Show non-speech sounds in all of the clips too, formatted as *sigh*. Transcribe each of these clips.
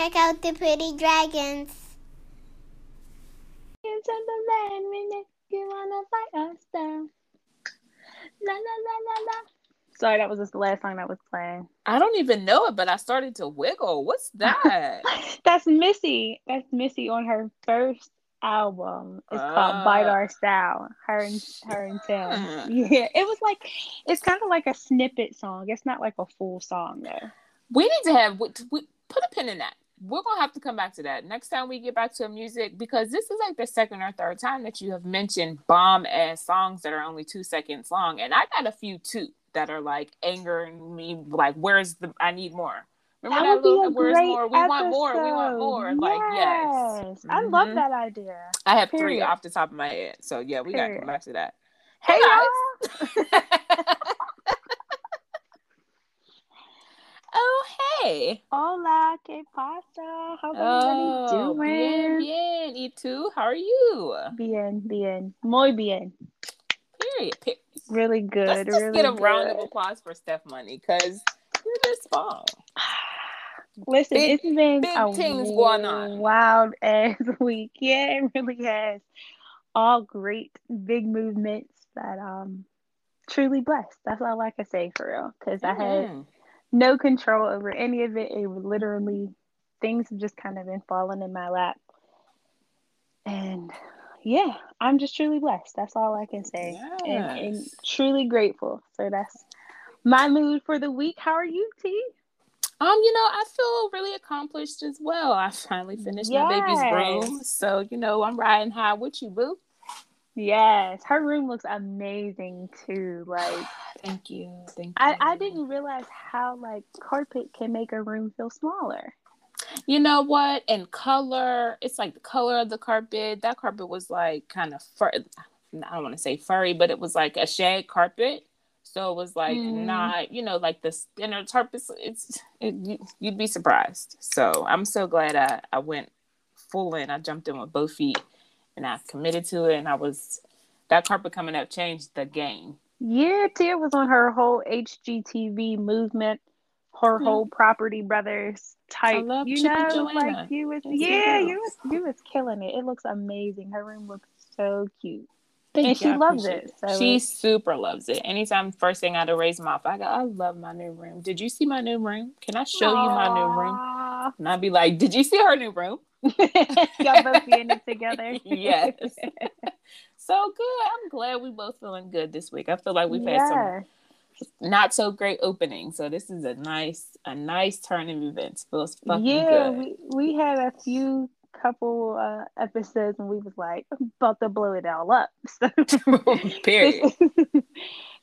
Check out the pretty dragons. You wanna fight us down. La la la la la. Sorry, that was just the last song that was playing. I don't even know it, but I started to wiggle. What's *laughs* that? That's Missy. That's Missy on her first album. It's Ah. called Bite Our Style. Her and her and Tim. Ah. Yeah, it was like it's kind of like a snippet song. It's not like a full song though. we need to have we, we, put a pin in that. We're gonna have to come back to that next time we get back to music because this is like the second or third time that you have mentioned bomb ass songs that are only two seconds long, and I got a few too that are like angering me. Like, where's the? I need more. Remember that that, little? Where's more? We want more. We want episode. more. Like, yes. I love Mhm. that idea. I have three off the top of my head, so yeah, we gotta come back to that. Hey, Hey, y'all. *laughs* oh hey. Hola, que pasa? How's Oh, everybody bien, doing? bien. bien. Y tú? How are you? Bien, bien, muy bien. Period. Really good. Let's just really get a good. round of applause for Steph Money because you're this bomb. *sighs* Listen, Big- it's been big a things going on. wild ass *laughs* week. Yeah, it really has. All great big movements that um truly blessed. That's all I can say for real. Because I had. No control over any of it. It was literally things have just kind of been falling in my lap. And yeah, I'm just truly blessed. That's all I can say. And, and truly grateful. So that's my mood for the week. How are you, T? Um, you know, I feel really accomplished as well. I finally finished my baby's Yes. room, so you know I'm riding high with you, boo. Yes, her room looks amazing too. Like *sighs* Thank you, thank you. I, I didn't realize how like carpet can make a room feel smaller. You know what? And color, it's like the color of the carpet. That carpet was like kind of fur. I don't want to say furry, but it was like a shag carpet. So it was like Mm. not, you know, like the thinner carpet. It's it, you, you'd be surprised. So I'm so glad I I went full in. I jumped in with both feet, and I committed to it. And I was that carpet coming up changed the game. Yeah, Tia was on her whole HGTV movement, her Yeah. whole Property Brothers type. love you know, Joanna. like you was That's yeah, you was you was killing it. It looks amazing. Her room looks so cute. Thank And you, she I loves it, so she it's- super loves it. Anytime first thing out of raise mouth, I go, I love my new room. Did you see my new room? Can I show you my new room? And I'd be like, Did you see her new room? *laughs* Y'all both be in it together. *laughs* yes. so good. I'm glad we both feeling good this week. I feel like we've had some not so great openings. So this is a nice, a nice turn of events. Feels fucking yeah, good. we we had a few couple uh episodes and we was like about to blow it all up. *laughs* So Period.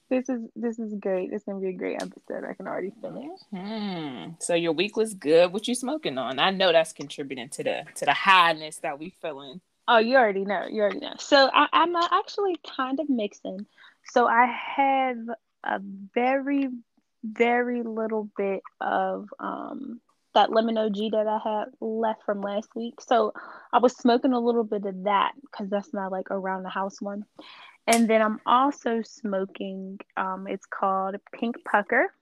This is this is great. It's gonna be a great episode. I can already feel it. Hmm. So your week was good. What you smoking on? I know that's contributing to the to the highness that we feeling. Oh, you already know. You already know. So I, I'm uh, actually kind of mixing. So I have a very, very little bit of um that lemon OG that I had left from last week. So I was smoking a little bit of that because that's my like around the house one. And then I'm also smoking. Um, it's called Pink Pucker.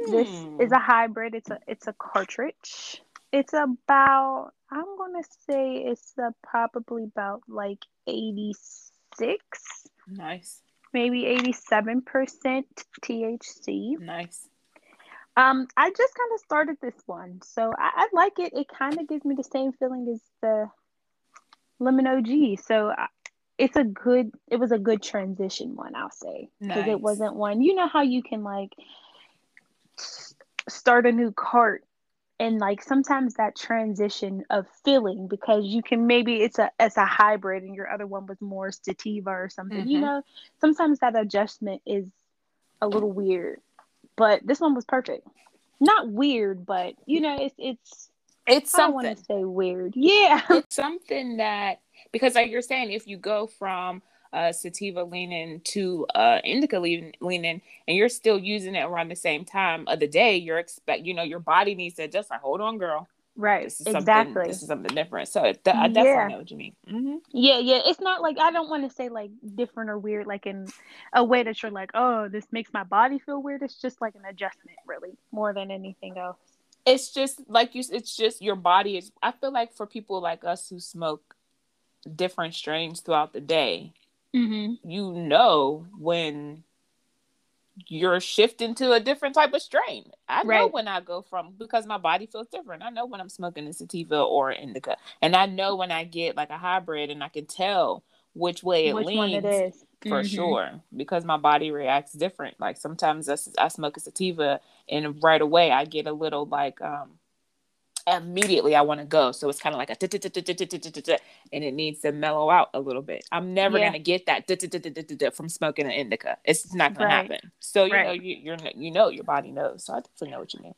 This Hmm. is a hybrid. It's a it's a cartridge. It's about I'm gonna say it's uh probably about like 86, nice, maybe 87 percent THC. nice. Um, I just kind of started this one, so I, I like it. It kind of gives me the same feeling as the lemon OG. So I, it's a good. It was a good transition one, I'll say, because Nice. it wasn't one. You know how you can like start a new cart and like sometimes that transition of feeling because you can maybe it's a it's a hybrid and your other one was more sativa or something you Mhm. know sometimes that adjustment is a little weird but this one was perfect not weird but you know it's it's It's i want something. to say weird yeah *laughs* It's something that because like you're saying, if you go from uh, sativa leaning to uh, indica leaning, leaning, and you're still using it around the same time of the day, you're expect you know your body needs to adjust. Like, hold on, girl, right this is something. exactly This is something different. So it, I definitely Yeah. know what you mean. hmm Yeah, yeah. It's not like I don't want to say like different or weird, like in a way that you're like, oh, this makes my body feel weird. It's just like an adjustment, really, more than anything else. It's just like you it's just your body is i feel like for people like us who smoke different strains throughout the day Mm-hmm. you know when you're shifting to a different type of strain i know when i go from because my body feels different i know when i'm smoking a sativa or indica and i know when i get like a hybrid and i can tell which way it Which leans one it is? For Mhm. sure because my body reacts different like sometimes i smoke a sativa and right away i get a little like um immediately i want to go so it's kind of like a and it needs to mellow out a little bit i'm never Yeah. going to get that from smoking an indica it's not Right. to happen so you Right. know you, you're you know your body knows so i definitely know what you mean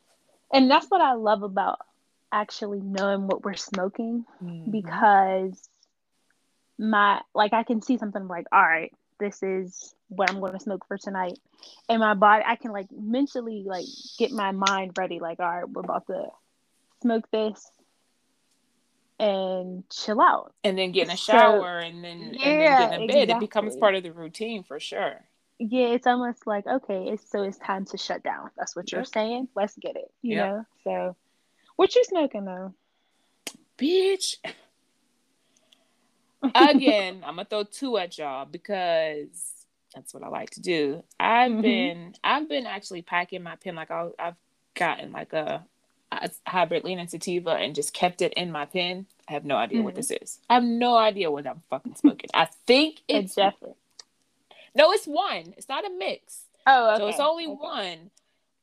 And that's what I love about actually knowing what we're smoking Mm-hmm. because my like I can see something like, all right, this is what I'm going to smoke for tonight, and my body I can like mentally like get my mind ready, like, all right, we're about to smoke this and chill out. and then get in a So- shower and then and then Yeah, get in bed it becomes part of the routine for sure Yeah, it's almost like okay, it's so it's time to shut down. That's what you're Yep. saying. Let's get it. You Yep. know. So, what you smoking though? bitch again, *laughs* I'm gonna throw two at y'all because that's what I like to do. I've Mhm. been I've been actually packing my pen like I, I've gotten like a, a hybrid lean and sativa and just kept it in my pen. I have no idea what Mhm. this is. I have no idea what I'm fucking smoking. I think It's it's Jeffrey. no, it's one. It's not a mix. Oh, So it's only one,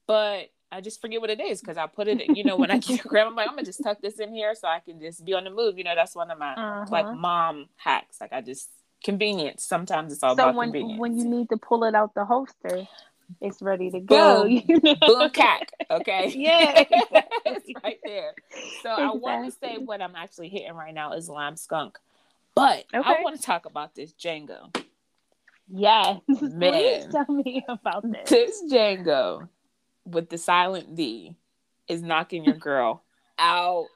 but I just forget what it is because I put it. You know, when I *laughs* get a *laughs* grab, I'm like, I'm gonna just tuck this in here so I can just be on the move. You know, that's one of my Uh-huh. like mom hacks. Like I just convenience. Sometimes it's all so about when convenience. when you need to pull it out the holster, it's ready to go. Boom. *laughs* You know? boom cack, okay? Yeah, exactly. it's right there. So I want to say what I'm actually hitting right now is lime skunk, but I want to talk about this Django. Yes. Please Man. tell me about this. This Django with the silent D is knocking your girl out.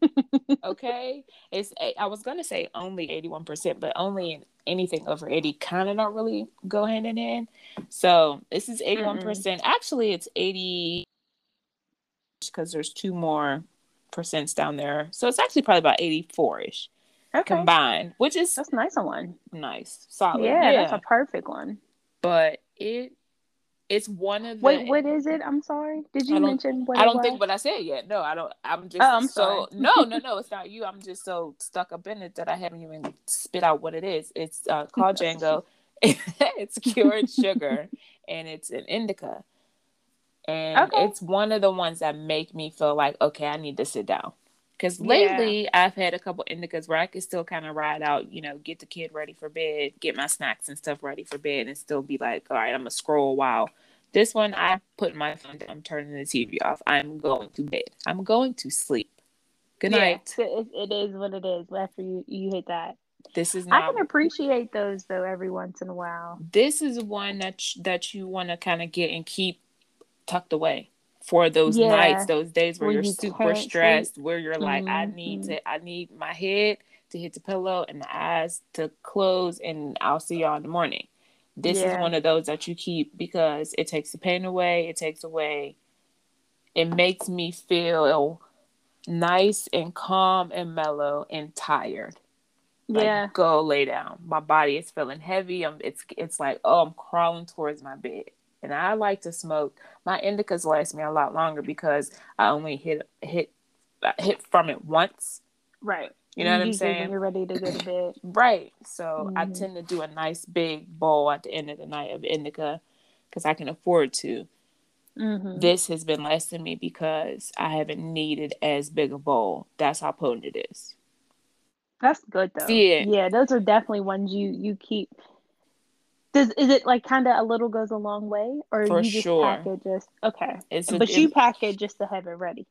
*laughs* okay, it's eh, I was gonna say only eighty one percent, but only in anything over eighty kind of don't really go hand in hand. So this is eighty one percent. Actually, it's eighty because there's two more percents down there, so it's actually probably about eighty four ish Okay. combined, which is That's a nice one. nice, solid. Yeah, that's a perfect one. but it it's one of the Wait, what is it? I'm sorry. Did you mention what I don't think what I said yet. No, I don't. I'm just Oh, I'm so sorry. no, no, no. *laughs* It's not you. I'm just so stuck up in it that I haven't even spit out what it is. It's uh, called *laughs* Django. *laughs* it's cured sugar, and it's an indica, and Okay. it's one of the ones that make me feel like okay, I need to sit down. Because Yeah. lately I've had a couple indicas where I could still kind of ride out, you know, get the kid ready for bed, get my snacks and stuff ready for bed, and still be like, all right, I'm gonna scroll a while. This one, I put my phone down, I'm turning the TV off. I'm going to bed. I'm going to sleep. Good Yeah, night. it, it is what it is. After you you hit that, This is I can appreciate those though every once in a while. This is one that sh- that you want to kind of get and keep tucked away for those Yeah. nights, those days where, Where you're you super can't sleep. stressed, where you're like, I need Mhm. to, I need my head to hit the pillow and the eyes to close, and I'll see y'all in the morning. This is one of those that you keep because it takes the pain away. It takes away. It makes me feel nice and calm and mellow and tired. Like, yeah, go lay down. My body is feeling heavy. I'm it's it's like, oh, I'm crawling towards my bed. And I like to smoke. My indicas last me a lot longer because I only hit hit hit from it once. right. You know what I'm saying? you're ready to go to bed. Right. So I Mhm. tend to do a nice big bowl at the end of the night of indica because I can afford to. hmm This has been less than me because I haven't needed as big a bowl. That's how potent it is. That's good though. See it. Yeah, those are definitely ones you you keep. Does is it like kind of a little goes a long way, or For you just sure. pack it just okay? It's a- but you it- pack it just to have it ready.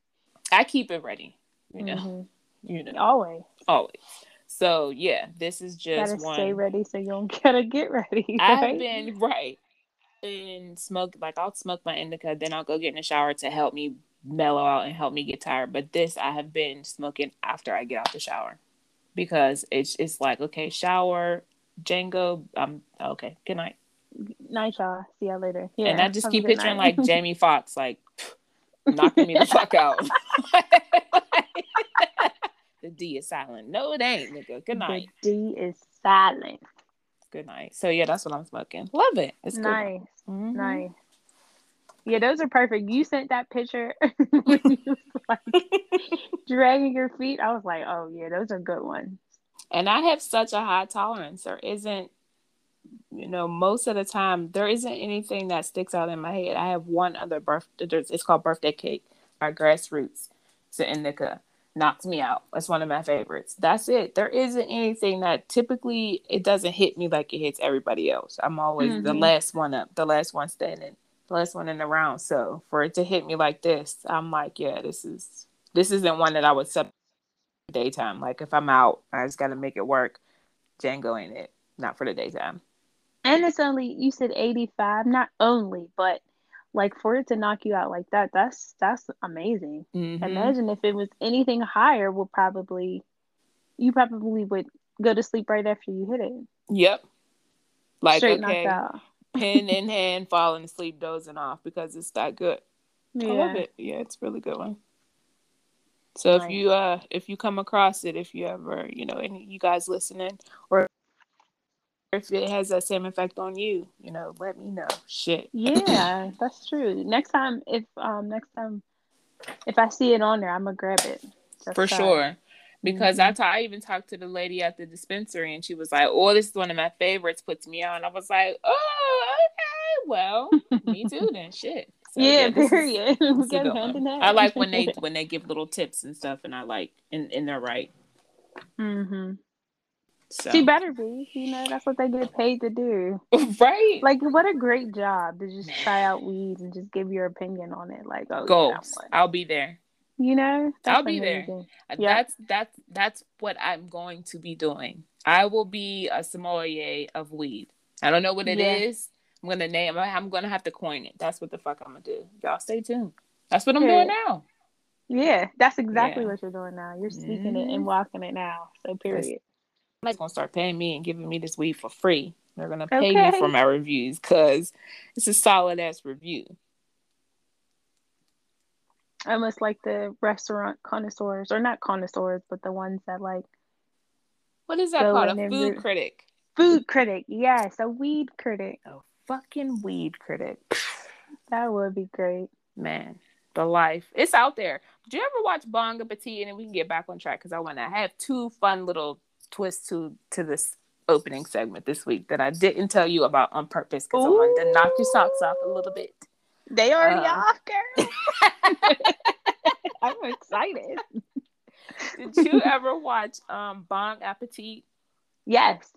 I keep it ready. You know. Mhm. You know. Always always. So yeah, this is just gotta one. stay ready so you don't *laughs* gotta get ready. I've right? been right and smoke like I'll smoke my indica, then I'll go get in the shower to help me mellow out and help me get tired. But this I have been smoking after I get out the shower because it's it's like okay, shower, Django. I'm okay. Good night. night, y'all. See y'all later. Yeah, and I just keep picturing night. like Jamie Foxx, like *laughs* knocking me the fuck out. *laughs* the D is silent. No, it ain't, nigga. Good night. The D is silent. Good night. So yeah, that's what I'm smoking. Love it. It's nice. Mhm. Nice. Yeah, those are perfect. You sent that picture *laughs* when you was like dragging your feet. I was like, oh yeah, those are good ones. And I have such a high tolerance. There isn't, you know, most of the time there isn't anything that sticks out in my head. I have one other birthday. It's called Birthday Cake by Grassroots. It's an indica. Knocks me out. That's one of my favorites. That's it. There isn't anything that typically it doesn't hit me like it hits everybody else. I'm always the Mhm. last one up, the last one standing, the last one in the round. So for it to hit me like this, I'm like, yeah, this is this isn't one that I would sub daytime. Like if I'm out, I just gotta make it work. Django ain't it. Not for the daytime. And it's only you said 85, not only, but like for it to knock you out like that, that's that's amazing. Mhm. Imagine if it was anything higher, would probably you probably would go to sleep right after you hit it. Yep. Like Straight okay, *laughs* pen in hand, falling asleep, dozing off because it's that good. I love Yeah. it. Yeah, it's a really good one. So if you uh if you come across it, if you ever you know any you guys listening or if it has that same effect on you, you know, let me know. Shit. Yeah, *laughs* that's true. Next time if um next time if I see it on there, I'm gonna grab it. Just for so- sure. Because Mhm. I ta- I even talked to the lady at the dispensary and she was like, "Oh, this is one of my favorites. Puts me on." I was like, "Oh, okay, well, me too then. *laughs* Shit." So, yeah, *laughs* is- period. *laughs* is hand in hand. I like when they *laughs* when they give little tips and stuff, and I like and, and they're right. Mm-hmm. So She better be. You know, that's what they get paid to do. right, Like, what a great job to just try out weeds and just give your opinion on it. Like, oh, goals. one. I'll be there. You know, I'll be there. amazing. Yeah. That's that's that's what I'm going to be doing. I will be a sommelier of weed. I don't know what it is. I'm gonna name. I'm gonna have to coin it. That's what the fuck I'm gonna do. Y'all stay tuned. That's what I'm doing now. Yeah, that's exactly Yeah. what you're doing now. You're speaking it Mhm. and walking it now. So, period. They're gonna start paying me and giving me this weed for free. They're gonna pay me for my reviews because it's a solid ass review. Almost like the restaurant connoisseurs, or not connoisseurs, but the ones that like What is that called? A food critic. food critic. Yes, a weed critic. A fucking weed critic. That would be great. Man, the life. It's out there. Did you ever watch Bong Appetit? And then we can get back on track because I want to have two fun little twists to to this opening segment this week that I didn't tell you about on purpose because I wanted to knock your socks off a little bit. They already Uh. off, girl. *laughs* I'm excited. Did you ever watch um Bong Appetit? Yes.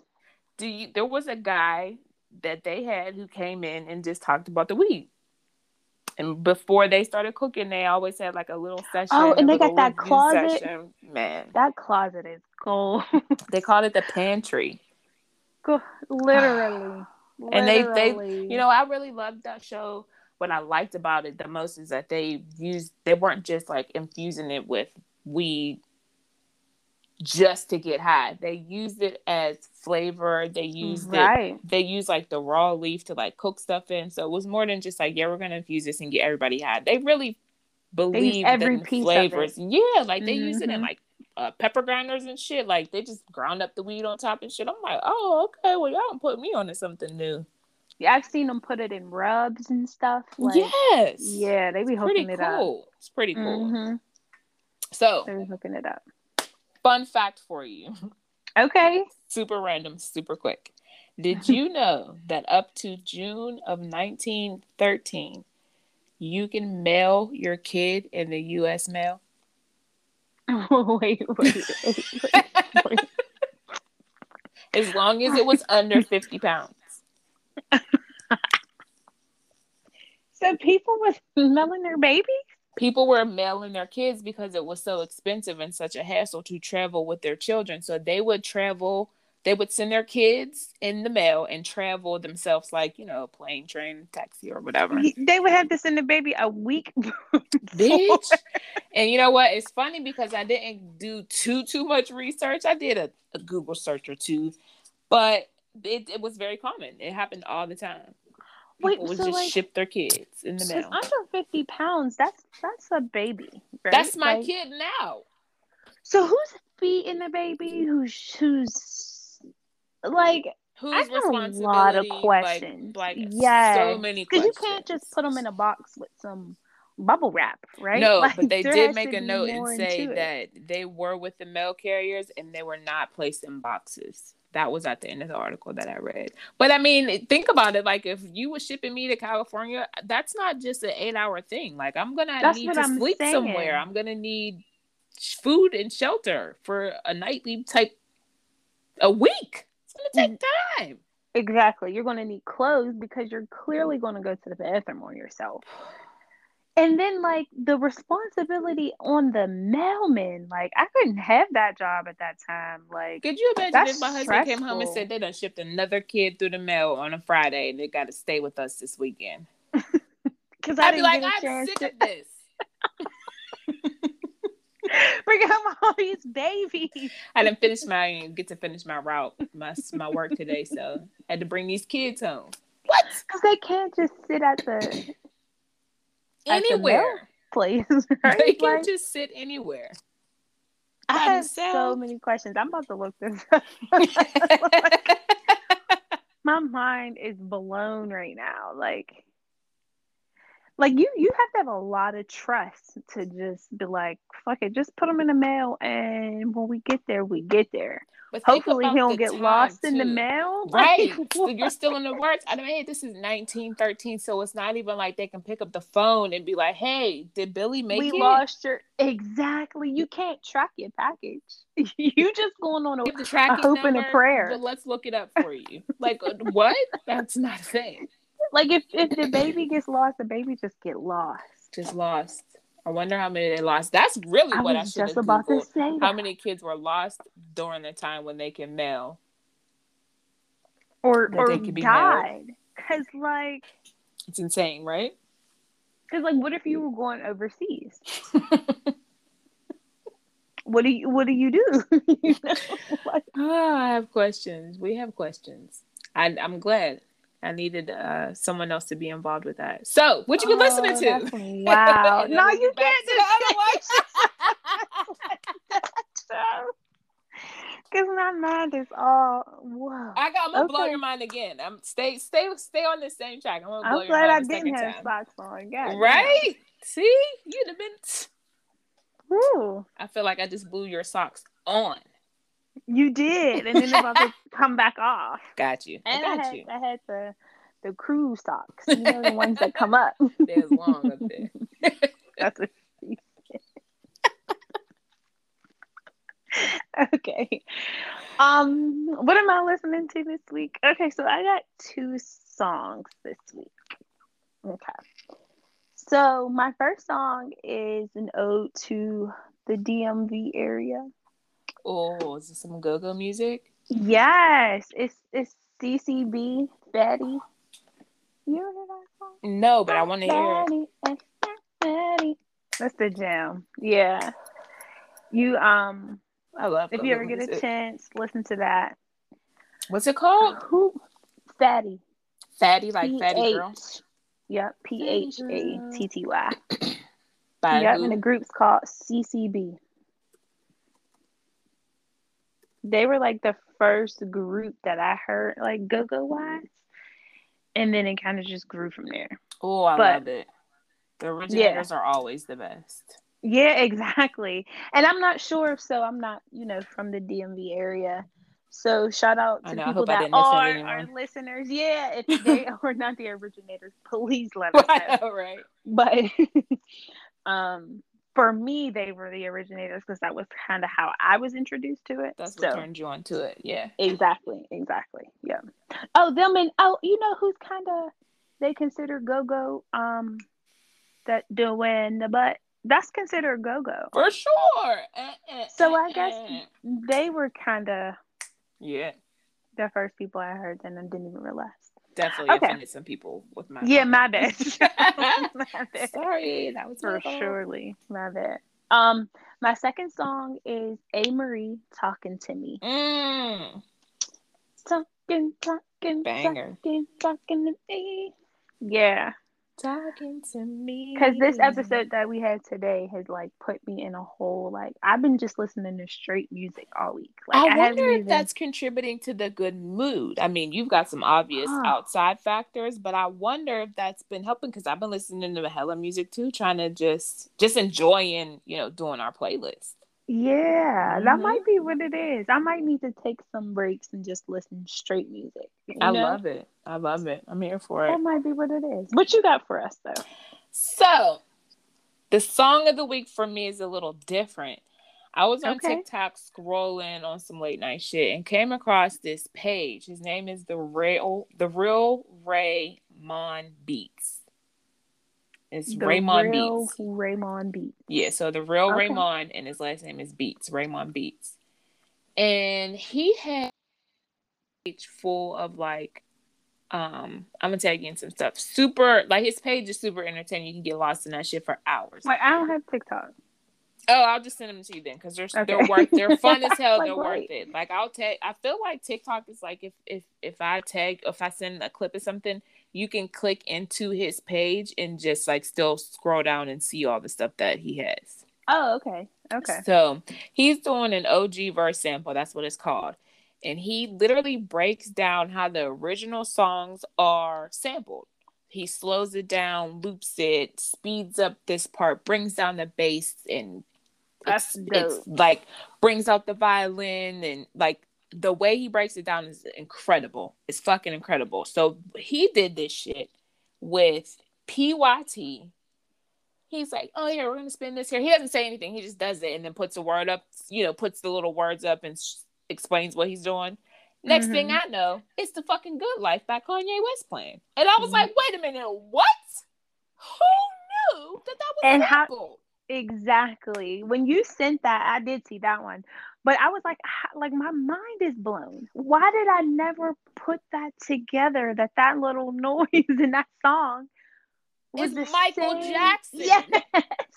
Do you? There was a guy that they had who came in and just talked about the weed. And before they started cooking, they always had like a little session. Oh, and they got that closet. session. Man, That closet is gold. *laughs* they called it the pantry. Go- Literally. *sighs* And they- they- You know, I really loved that show. What I liked about it the most is that they used they weren't just like infusing it with weed just to get high. They used it as flavor. They used it right. they use like the raw leaf to like cook stuff in. So it was more than just like, yeah, we're gonna infuse this and get everybody high. They really believe every in the piece of flavors. Yeah, like they use it in Mhm. like uh, pepper grinders and shit. Like they just ground up the weed on top and shit. I'm like, oh, okay, well y'all don't put me on to something new. Yeah, I've seen them put it in rubs and stuff. Like, yes. Yeah, they be hooking it up. cool. It's pretty cool. hmm So, They be hooking it up. Fun fact for you. Okay. super random, super quick. Did you *laughs* know that up to June of 1913, you can mail your kid in the U.S. mail? *laughs* wait, wait, wait, wait. As long as it was under 50 pounds. *laughs* So people was smelling their babies? People were mailing their kids because it was so expensive and such a hassle to travel with their children. So they would travel, they would send their kids in the mail and travel themselves, like, you know, plane, train, taxi, or whatever. They would have to send the baby a week. *laughs* bitch. and you know what? It's funny because I didn't do too too much research. I did a, a Google search or two, but it, it was very common. It happened all the time. Wait, People would so just like, ship their kids in the mail. under fifty pounds. That's that's a baby. Right? That's my Like, kid now. So who's feeding the baby? Who's who's like? Whose I have a lot of questions. Like, yeah, so many Because questions. you can't just put them in a box with some bubble wrap, right? No, Like, but they did make a note and say into it. that they were with the mail carriers and they were not placed in boxes. That was at the end of the article that I read. But I mean, think about it. Like, if you were shipping me to California, that's not just an eight-hour thing. Like, I'm gonna That's need to I'm sleep saying. somewhere. I'm gonna need food and shelter for a nightly type a week. It's gonna take Mm-hmm. time. Exactly. You're going to need clothes because you're clearly going to go to the bathroom on yourself. *sighs* *sighs* *sighs* And then, like, the responsibility on the mailman. Like, I couldn't have that job at that time. Like, Could you imagine if my husband came home and said they done shipped another kid through the mail on a Friday and they got to stay with us this weekend? *laughs* because I'd be like, I'm sick to of this. *laughs* bring home all these babies. I didn't finish my get to finish my route, my my work today, so I had to bring these kids home. What? Because they can't just sit at the, at the mail Anywhere. place, *laughs* They can Like, just sit anywhere. I have so many questions. I'm about to look this up. *laughs* my mind is blown right now. Like, like you, you have to have a lot of trust to just be like, fuck it, just put them in the mail, and when we get there, we get there. But Hopefully, he don't get lost in the mail. *laughs* Right. *laughs* So you're still in the works. I mean, this is 1913, so it's not even like they can pick up the phone and be like, hey, did Billy make we it? lost your exactly. You can't track your package. *laughs* you just going on a Give the tracking hope and a prayer. But let's look it up for you. Like uh, what? That's not a thing. like if if the baby gets lost, the baby just get lost. Just lost. I wonder how many they lost. That's really I what I was should just have about to Googled. say How many kids were lost during the time when they can mail? or that or they could be died. Cause like, It's insane, right? cause like, what if you were going overseas? *laughs* What do you What do you do? *laughs* you know? *laughs* like, Ah, I have questions. We have questions. I, I'm glad. I needed uh, someone else to be involved with that. So, what you been oh, listening to? *laughs* Wow! No, you can't do the just *laughs* *laughs* Cause my mind is all whoa. I got. I'm gonna blow your mind again. I'm stay, stay, stay on the same track. I'm gonna blow I'm your glad I mind a didn't have socks on. God, Right? See, you'd have been. Woo. I feel like I just blew your socks on. You did, and then they're about to *laughs* come back off. Got you. And I I, got had you. I had the the crew socks. You know the ones that come up. *laughs* They was long up there. *laughs* That's what she said. okay. Um, what am I listening to this week? Okay, so I got two songs this week. Okay. So my first song is an ode to the DMV area. Oh, is this some go-go music? Yes, it's it's CCB Fatty. You heard that song? No, but I want to hear it. Fatty, That's the jam. Yeah. You um I love. if you ever go-go get a chance, listen to that. What's it called? Who Fatty. Fatty, like fatty girl. Yep, P H A T T Y. By Yep, who? and the group's called CCB. They were like the first group that I heard like go go wise. And then it kind of just grew from there. Oh, I but- love it. The originators are always the best. Yeah, *laughs* exactly. And I'm not sure if so. I'm not, you know, from the DMV area. So shout out to know, people that are our listeners. Yeah, if *laughs* they are not the originators, please let us *laughs* know. Know, right? But um, for me, they were the originators because that was kind of how I was introduced to it. That's what so turned you on to it. Yeah. exactly, exactly. Yeah. Oh, them and oh, you know who's kind of they consider go go um that doing the butt. That's considered go go. For sure. Eh, eh, So I guess eh. they were kind of Yeah. the first people I heard, and I didn't even realize. Definitely Okay. offended some people with my Yeah, my bad. *laughs* *laughs* my bad. Sorry, that was For surely, my bad. Um, my second song is Amerie talking to me. Mm, Talking, talking, Banger. talking, talking to me. Yeah. Talking to me. Because this episode that we had today has like put me in a whole like I've been just listening to straight music all week. Like, I, haven't wonder if even- that's contributing to the good mood. I mean, you've got some obvious Huh. outside factors, but I wonder if that's been helping because I've been listening to hella music too, trying to just just enjoying, you know, doing our playlist. Yeah, that Mhm. might be what it is. I might need to take some breaks and just listen straight music. you I know? love it. I love it. I'm here for it. That might be what it is. What you got for us though? So, the song of the week for me is a little different. I was on Okay. TikTok scrolling on some late night shit and came across this page. His name is the real the real Raymond Beats. It's The Raymond real Beats. Raymond Beats. Yeah, so the real Okay. Raymond and his last name is Beats, Raymond Beats. And he had a page full of like um I'm gonna tag you in some stuff. Super like his page is super entertaining. You can get lost in that shit for hours. Like I don't have TikTok. Oh, I'll just send them to you then because they're Okay. they're worth they're fun as *laughs* hell. Like, they're worth it. Like I'll tag. I feel like TikTok is like if if if I tag if I send a clip of something, you can click into his page and just like still scroll down and see all the stuff that he has. Oh, okay. Okay. So he's doing an OG verse sample. That's what it's called. And he literally breaks down how the original songs are sampled. He slows it down, loops it, speeds up this part, brings down the bass, and That's it's, it's like brings out the violin and like the way he breaks it down is incredible. It's fucking incredible. So he did this shit with PYT. He's like, oh yeah, we're gonna spin this here. He doesn't say anything. He just does it and then puts a word up. You know, puts the little words up and sh- explains what he's doing. Next thing Mhm. I know, it's the fucking good life by Kanye West playing, and I was Mhm. like, wait a minute, what? Who knew that that was And how- Exactly. When you sent that, I did see that one, but I was like, ah, like my mind is blown. Why did I never put that together? That that little *laughs* noise in that song was It's Michael same- *laughs* Jackson. Yes.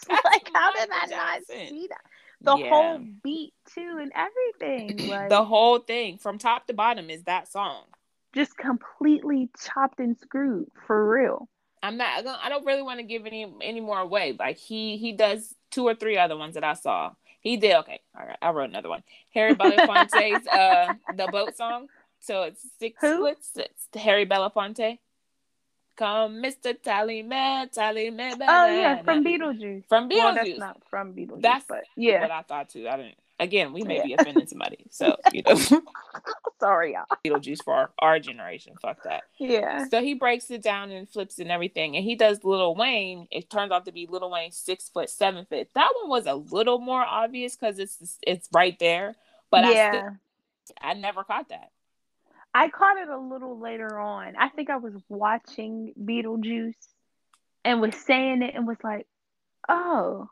Like how did Michael I not see that? The Yeah. whole beat too and everything. *clears throat* Like the whole thing from top to bottom is that song. just completely chopped and screwed for real. I'm not. I don't- I don't really want to give any any more away. Like he he does two or three other ones that I saw. He did okay. All right, I wrote another one. Harry Belafonte's *laughs* uh the boat song. So it's six Who? splits. It's Harry Belafonte. Come, Mister Tally Man, Tally Man. Oh yeah, from Beetlejuice. From Well, that's Beetlejuice. not from Beetlejuice, That's but yeah. What I thought too. I didn't. Again, we oh, may Yeah. be offending somebody. So you know, *laughs* Sorry, y'all. Beetlejuice for our, our generation. Fuck that. Yeah. So he breaks it down and flips and everything. And he does Lil Wayne. It turns out to be Lil Wayne six foot, seven foot. That one was a little more obvious because it's it's right there. But I yeah. still, I never caught that. I caught it a little later on. I think I was watching Beetlejuice and was saying it and was like, oh,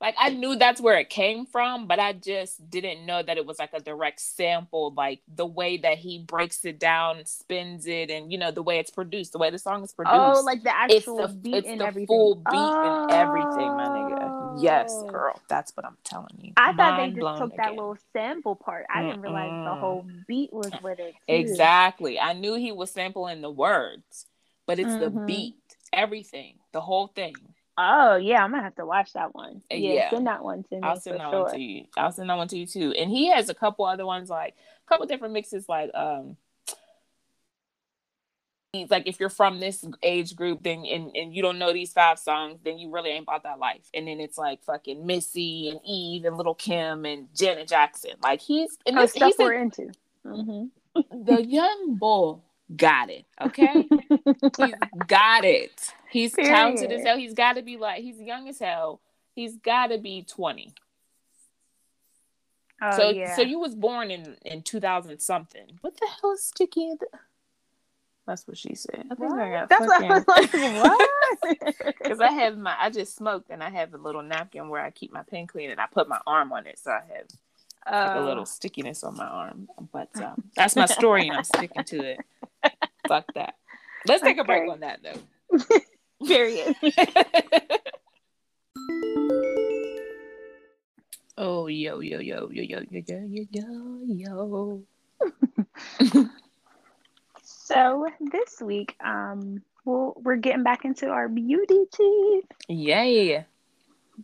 Like I knew that's where it came from, but I just didn't know that it was like a direct sample. Like the way that he breaks it down, spins it, and you know the way it's produced, the way the song is produced. oh, like the it's actual the beat it's and the everything. full beat and everything, my nigga. Yes, Oh. girl, that's what I'm telling you. I thought they just took that little sample part. I didn't realize the whole beat was with it. too. Exactly. I knew he was sampling the words, but it's the Mhm. beat, everything, the whole thing. Oh yeah, I'm gonna have to watch that one. Uh, Yeah, yeah. send that one to me I'll send that sure. one to you. I'll send that one to you too. And he has a couple other ones, like a couple different mixes, like um. He's like, if you're from this age group, then and, and you don't know these five songs, then you really ain't about that life. And then it's like fucking Missy and Eve and Lil Kim and Janet Jackson. Like he's and Oh, this, stuff he's we're into. hmm the young bull got it. Okay, *laughs* he's got it. He's talented as Period. hell. He's got to be like he's young as hell. He's got to be twenty. oh so yeah. so you was born in in two thousand something. What the hell is sticky? In the... That's what she said. I think I got That's what I was like. What? *laughs* Because I have my, I just smoked and I have a little napkin where I keep my pen clean and I put my arm on it, so I have like a Oh. little stickiness on my arm. But *laughs* um, that's my story and I'm sticking to it. Fuck that. Let's take a break on that though. *laughs* Period. *laughs* oh yo yo yo yo yo yo yo yo yo. So this week, um, well, we're getting back into our beauty tea. Yay.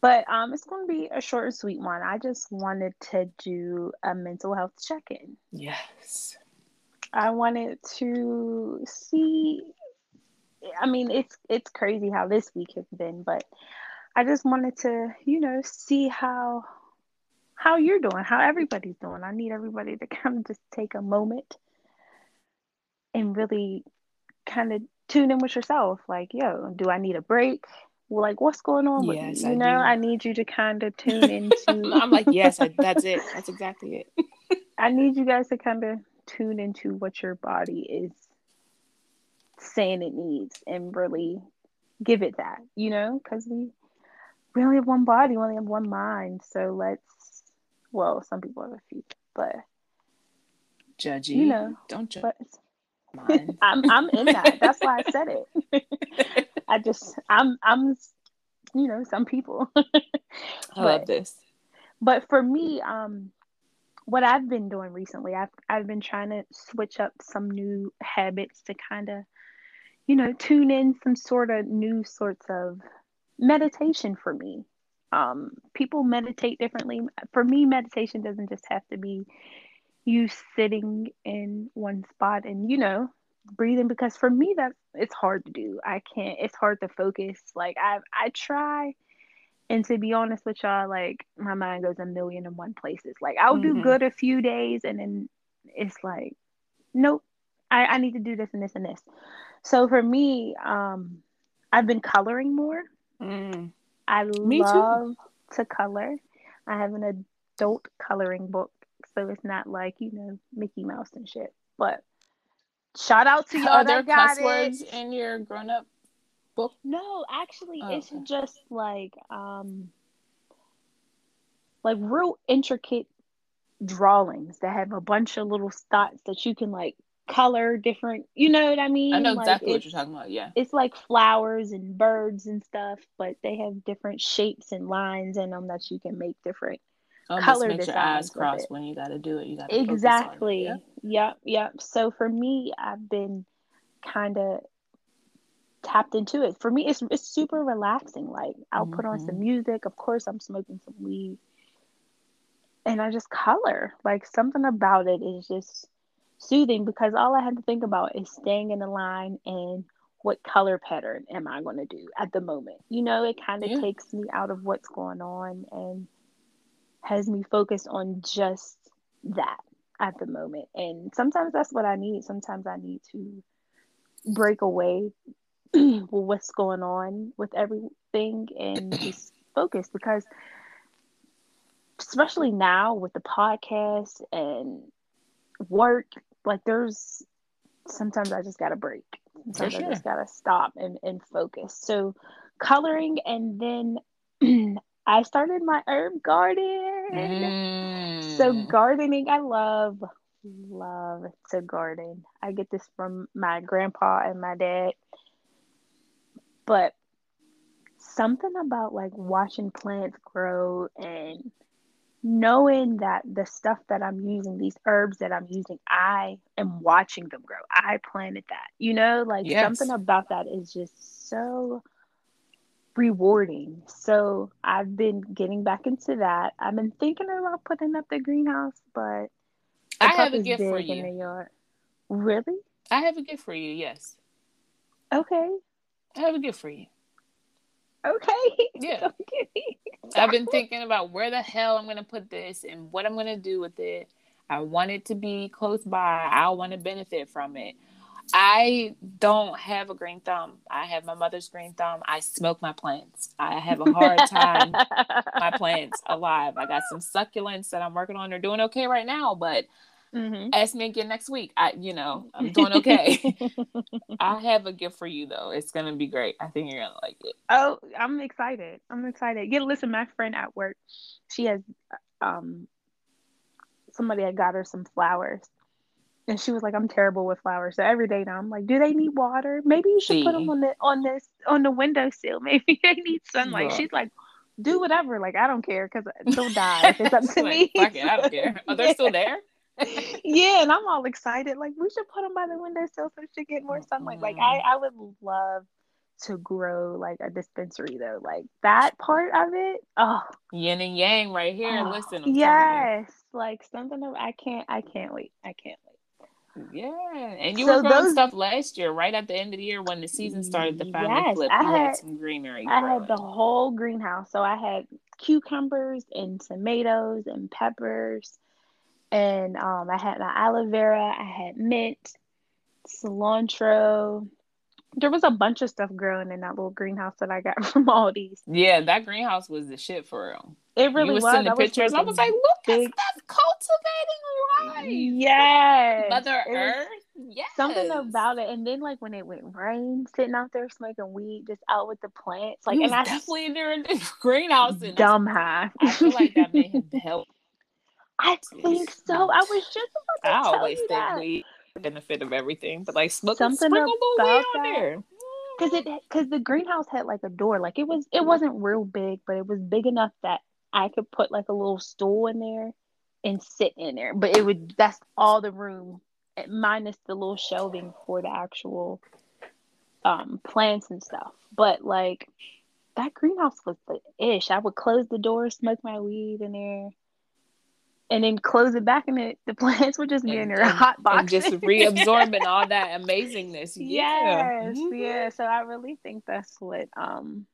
But um, it's going to be a short and sweet one. I just wanted to do a mental health check in. Yes. I wanted to see. I mean, it's it's crazy how this week has been, but I just wanted to, you know, see how how you're doing, how everybody's doing. I need everybody to *laughs* kind of just take a moment and really kind of tune in with yourself. Like, yo, do I need a break? like what's going on with yes, me? You I know, do. I need you to kind of *laughs* tune into. I'm like, yes, I, that's it. That's exactly it. *laughs* I need you guys to kind of tune into what your body is saying it needs and really give it that. You know, because we we only have one body, we only have one mind. So let's. Well, some people have a few, but judgy. You know, don't judge. *laughs* I'm I'm in that. That's why I said it. *laughs* I just I'm I'm you know some people. *laughs* I love this. But for me, um, what I've been doing recently, I've I've been trying to switch up some new habits to kind of, you know, tune in some sort of new sorts of meditation for me. Um, people meditate differently. For me, meditation doesn't just have to be you sitting in one spot and you know breathing because for me that it's hard to do i can't it's hard to focus like i i try and to be honest with y'all like my mind goes a million and one places like i'll mm-hmm. do good a few days and then it's like nope I, I need to do this and this and this so for me um i've been coloring more mm. i me love too. to color i have an adult coloring book so it's not like you know Mickey Mouse and shit. But shout out to y'all. Are there cuss words in your grown up book? No, actually, oh, it's okay. just like um, like real intricate drawings that have a bunch of little dots that you can like color different you know what i mean i know exactly what you're talking about yeah it's like flowers and birds and stuff but they have different shapes and lines in them that you can make different Almost color makes your eyes cross when you got to do it. You got exactly. Yep. yep, yep. So for me, I've been kind of tapped into it. For me, it's it's super relaxing. Like I'll mm-hmm. put on some mm-hmm. music. Of course, I'm smoking some weed, and I just color. Like something about it is just soothing because all I had to think about is staying in the line and what color pattern am I going to do at the moment. You know, it kind of yeah. takes me out of what's going on and has me focused on just that at the moment. And sometimes that's what I need. Sometimes I need to break away *clears throat* with what's going on with everything and *clears throat* just focus because especially now with the podcast and work, like there's sometimes I just gotta break. Sometimes sure. I just gotta stop and, and focus. So coloring and then *clears throat* I started my herb garden. Mm. So gardening, I love, love to garden. I get this from my grandpa and my dad. But something about like watching plants grow and knowing that the stuff that I'm using, these herbs that I'm using, I am watching them grow. I planted that. You know, like yes. something about that is just so rewarding. So I've been getting back into that. I've been thinking about putting up the greenhouse, but I have a gift for you. In the yard. Really? I have a gift for you. Yes. Okay. I have a gift for you. Okay. *laughs* Yeah. I've been thinking about where the hell I'm going to put this and what I'm going to do with it. I want it to be close by. I want to benefit from it. I don't have a green thumb. I have my mother's green thumb. I smoke my plants. I have a hard time *laughs* my plants alive. I got some succulents that I'm working on. They're doing okay right now, but mm-hmm. ask me again next week. I, you know, I'm doing okay. *laughs* *laughs* I have a gift for you though. It's gonna be great. I think you're gonna like it. Oh, I'm excited. I'm excited. Yeah, listen, my friend at work, she has um somebody had got her some flowers and she was like, "I'm terrible with flowers." So every day now, I'm like, "Do they need water? Maybe you should See. put them on the on this on the windowsill. *laughs* Maybe they need sunlight." She's like, "Do whatever. Like I don't care because they'll die if it's up to like, me." It, I don't care. Are they yeah. still there? Yeah, and I'm all excited. Like we should put them by the windowsill so she should get more sunlight. Like I, mm-hmm. I would love to grow like a dispensary though. Like that part of it. Oh, yin and yang right here. oh, Listen, I'm yes, like something of I can't. I can't wait. I can't wait. Yeah, and you So were growing those- stuff last year, right at the end of the year when the season started The finally Yes, flip. I had had- some greenery. I had the whole greenhouse. So I had cucumbers and tomatoes and peppers. And um, I had my aloe vera. I had mint, cilantro. There was a bunch of stuff growing in that little greenhouse that I got *laughs* from Aldi's. Yeah, that greenhouse was the shit for real. It really you was was. sending I was pictures. I was like, look big- at Steph cultivating life. Yes. Mother Earth. Yes. Something about it. And then like when it went rain, sitting out there smoking weed, just out with the plants. Like and I definitely in there in the *laughs* greenhouse. And dumb high. I feel like that made him help. I think so. I was just about I to tell always you think that. weed benefit of everything, but like smoke Something sprinkle about that. there. Cause it, cause the greenhouse had like a door. Like it was, it wasn't real big, but it was big enough that I could put like a little stool in there and sit in there. But it would. That's all the room, eh, minus the little shelving for the actual um plants and stuff. But like that greenhouse was the ish. I would close the door, smoke my weed in there. And then close it back, and it, the *laughs* plants would just be in And- there, and- hot box, and just reabsorbing *laughs* all that amazingness. Yeah. Yes, Mhm. yeah. So I really think that's what um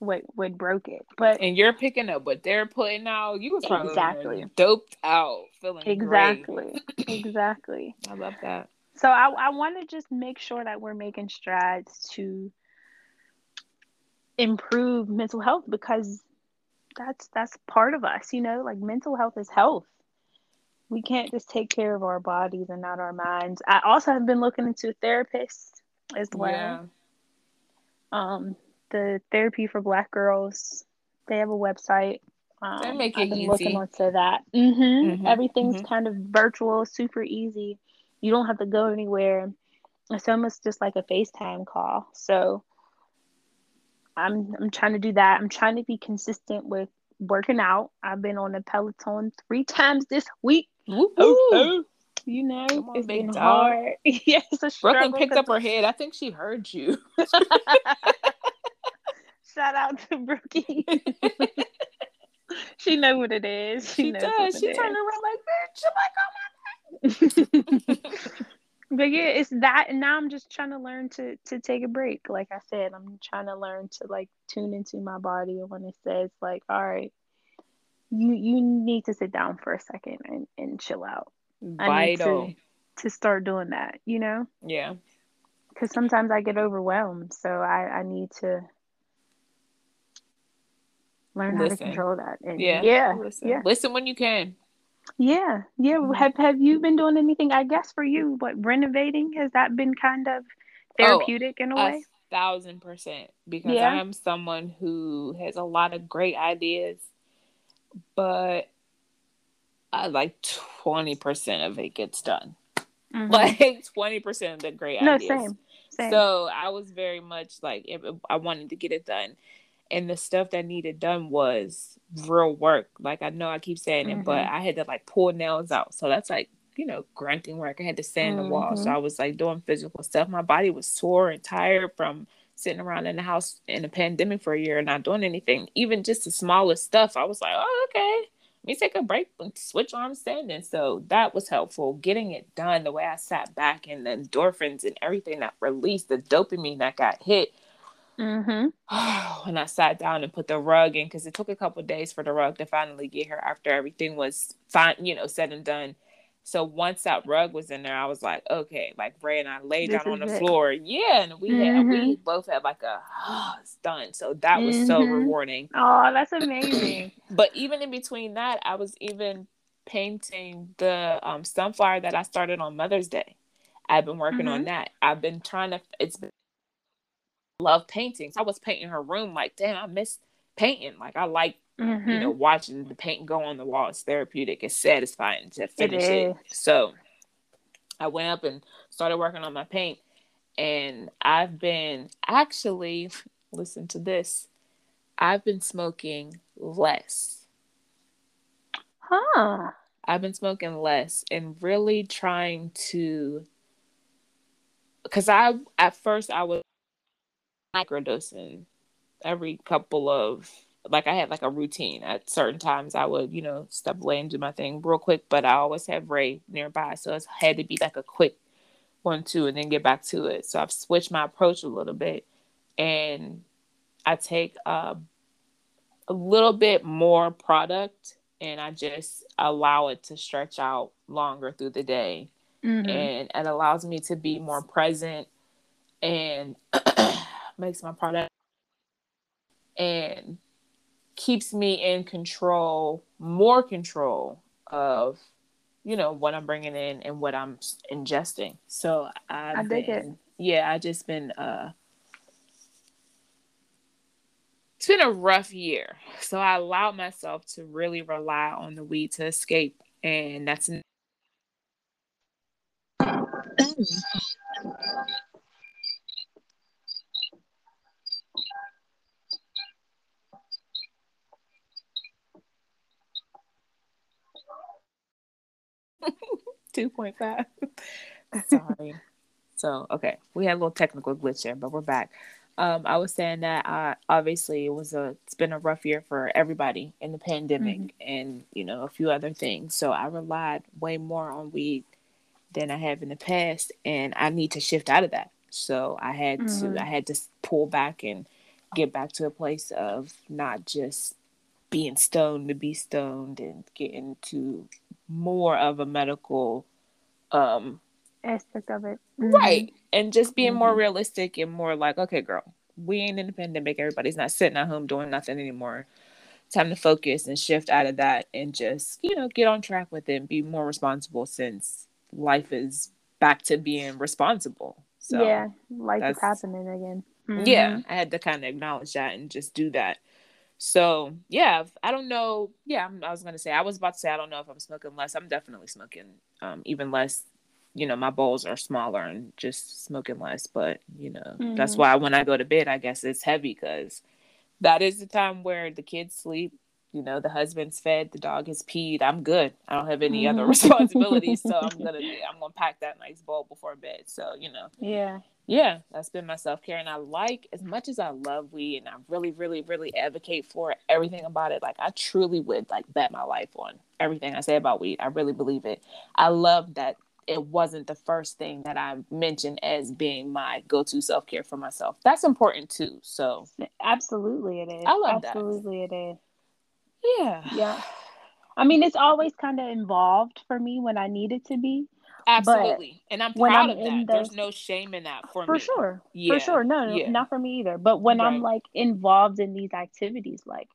what what broke it. But And you're picking up what they're putting out. You was probably Exactly. doped out, feeling great. exactly, exactly. *clears throat* I love that. So I I want to just make sure that we're making strides to improve mental health because that's that's part of us, you know, like mental health is health. We can't just take care of our bodies and not our minds. I also have been looking into therapists as well. Yeah. um the therapy for black girls they have a website um, They make it I've been easy. looking onto that hmm Mhm, everything's kind of virtual super easy you don't have to go anywhere it's almost just like a facetime call so i'm i'm trying to do that i'm trying to be consistent with working out i've been on the peloton three times this week Woo-hoo. You know Come on, it's big been dog. hard *laughs* yeah it's a struggle Brooklyn picked up her head. I think she heard you. *laughs* Shout out to Brookie. *laughs* she know what it is. She, She knows does. She turned around like, bitch, I'm like, oh but yeah, it's that, and now I'm just trying to learn to to take a break. Like I said, I'm trying to learn to like tune into my body, when it says like, all right, you you need to sit down for a second and and chill out. my I need Vital. to to start doing that. You know, Yeah. because sometimes I get overwhelmed, so I I need to. Learn how to control that. And Yeah. yeah. Listen. Yeah. Listen when you can. Yeah, yeah. Mhm. Have Have you been doing anything? I guess for you, what renovating has that been kind of therapeutic in a A way? thousand percent. Because Yeah. I am someone who has a lot of great ideas, but I like twenty percent of it gets done. Mhm. *laughs* Like twenty percent of the great no, ideas. same, same. So I was very much like I wanted to get it done, and the stuff that needed done was real work. Like I know I keep saying it, but Mhm. I had to like pull nails out. So that's like you know grunting work. I had to sand the wall. So. I was like doing physical stuff. My body was sore and tired from sitting around in the house in a pandemic for a year and not doing anything. Even just the smallest stuff, I was like, oh okay. Let me take a break and switch on standing. So that was helpful. Getting it done the way I sat back and the endorphins and everything that released, the dopamine that got hit mm-hmm. *sighs* when I sat down and put the rug in, because it took a couple days for the rug to finally get here after everything was fine, you know, said and done. So once that rug was in there, I was like, okay, like Ray and I laid This down on the it. floor. Yeah, and we had we Mhm. both had like a oh, it's done. So that was so Mhm. rewarding. Oh, that's amazing. *clears throat* But even in between that, I was even painting the um, sunflower that I started on Mother's Day. I've been working on Mhm. that. I've been trying to. It's been love paintings. I was painting her room. Like, damn, I miss painting. Like, I like Mhm. you know watching the paint go on the wall. It's therapeutic. It's satisfying to finish it. is. So, I went up and started working on my paint, and I've been actually listen to this. I've been smoking less. Huh. I've been smoking less and really trying to because I at first I was microdosing every couple of like I had like a routine. At certain times I would you know step away and do my thing real quick but I always have Ray nearby so it had to be like a quick one two and then get back to it. So I've switched my approach a little bit and I take uh, a little bit more product and I just allow it to stretch out longer through the day. Mm-hmm. and it allows me to be more present and *clears throat* makes my product and keeps me in control, more control of, you know, what I'm bringing in and what I'm ingesting. So I've I dig been, it. Yeah, I just been. uh It's been a rough year, so I allowed myself to really rely on the weed to escape, and that's. *laughs* 2.5. Sorry. so, okay. We had a little technical glitch there, but we're back. Um, I was saying that uh, obviously it was a it's been a rough year for everybody in the pandemic mm-hmm. and you know a few other things. So I relied way more on weed than I have in the past, and I need to shift out of that. So I had mm-hmm. to I had to pull back and get back to a place of not just being stoned to be stoned and getting to more of a medical um aspect of it. Mm-hmm. Right. And just being mm-hmm. more realistic and more like, okay, girl, we ain't in the pandemic. Everybody's not sitting at home doing nothing anymore. Time to focus and shift out of that and just, you know, get on track with it and be more responsible since life is back to being responsible. So yeah, life is happening again. Mm-hmm. Yeah, I had to kind of acknowledge that and just do that. So yeah, I don't know. Yeah, I was gonna say I was about to say I don't know if I'm smoking less. I'm definitely smoking um, even less. You know, my bowls are smaller and just smoking less. But you know, mm-hmm. that's why when I go to bed, I guess it's heavy because that is the time where the kids sleep. You know, the husband's fed, the dog is peed. I'm good. I don't have any mm-hmm. other responsibilities, so I'm *laughs* gonna I'm gonna pack that nice bowl before bed. So you know, yeah, yeah, that's been my self care. And I like, as much as I love weed and I really, really, really advocate for everything about it, like I truly would like bet my life on everything I say about weed. I really believe it. I love that it wasn't the first thing that I mentioned as being my go to self care for myself. That's important too. So, absolutely, it is. I love absolutely that. Absolutely, it is. Yeah. Yeah. I mean, it's always kind of involved for me when I need it to be. Absolutely. But and I'm proud I'm of that. Those, There's no shame in that for, for me. For sure. Yeah. For sure. No, yeah. not for me either. But when right. I'm like involved in these activities, like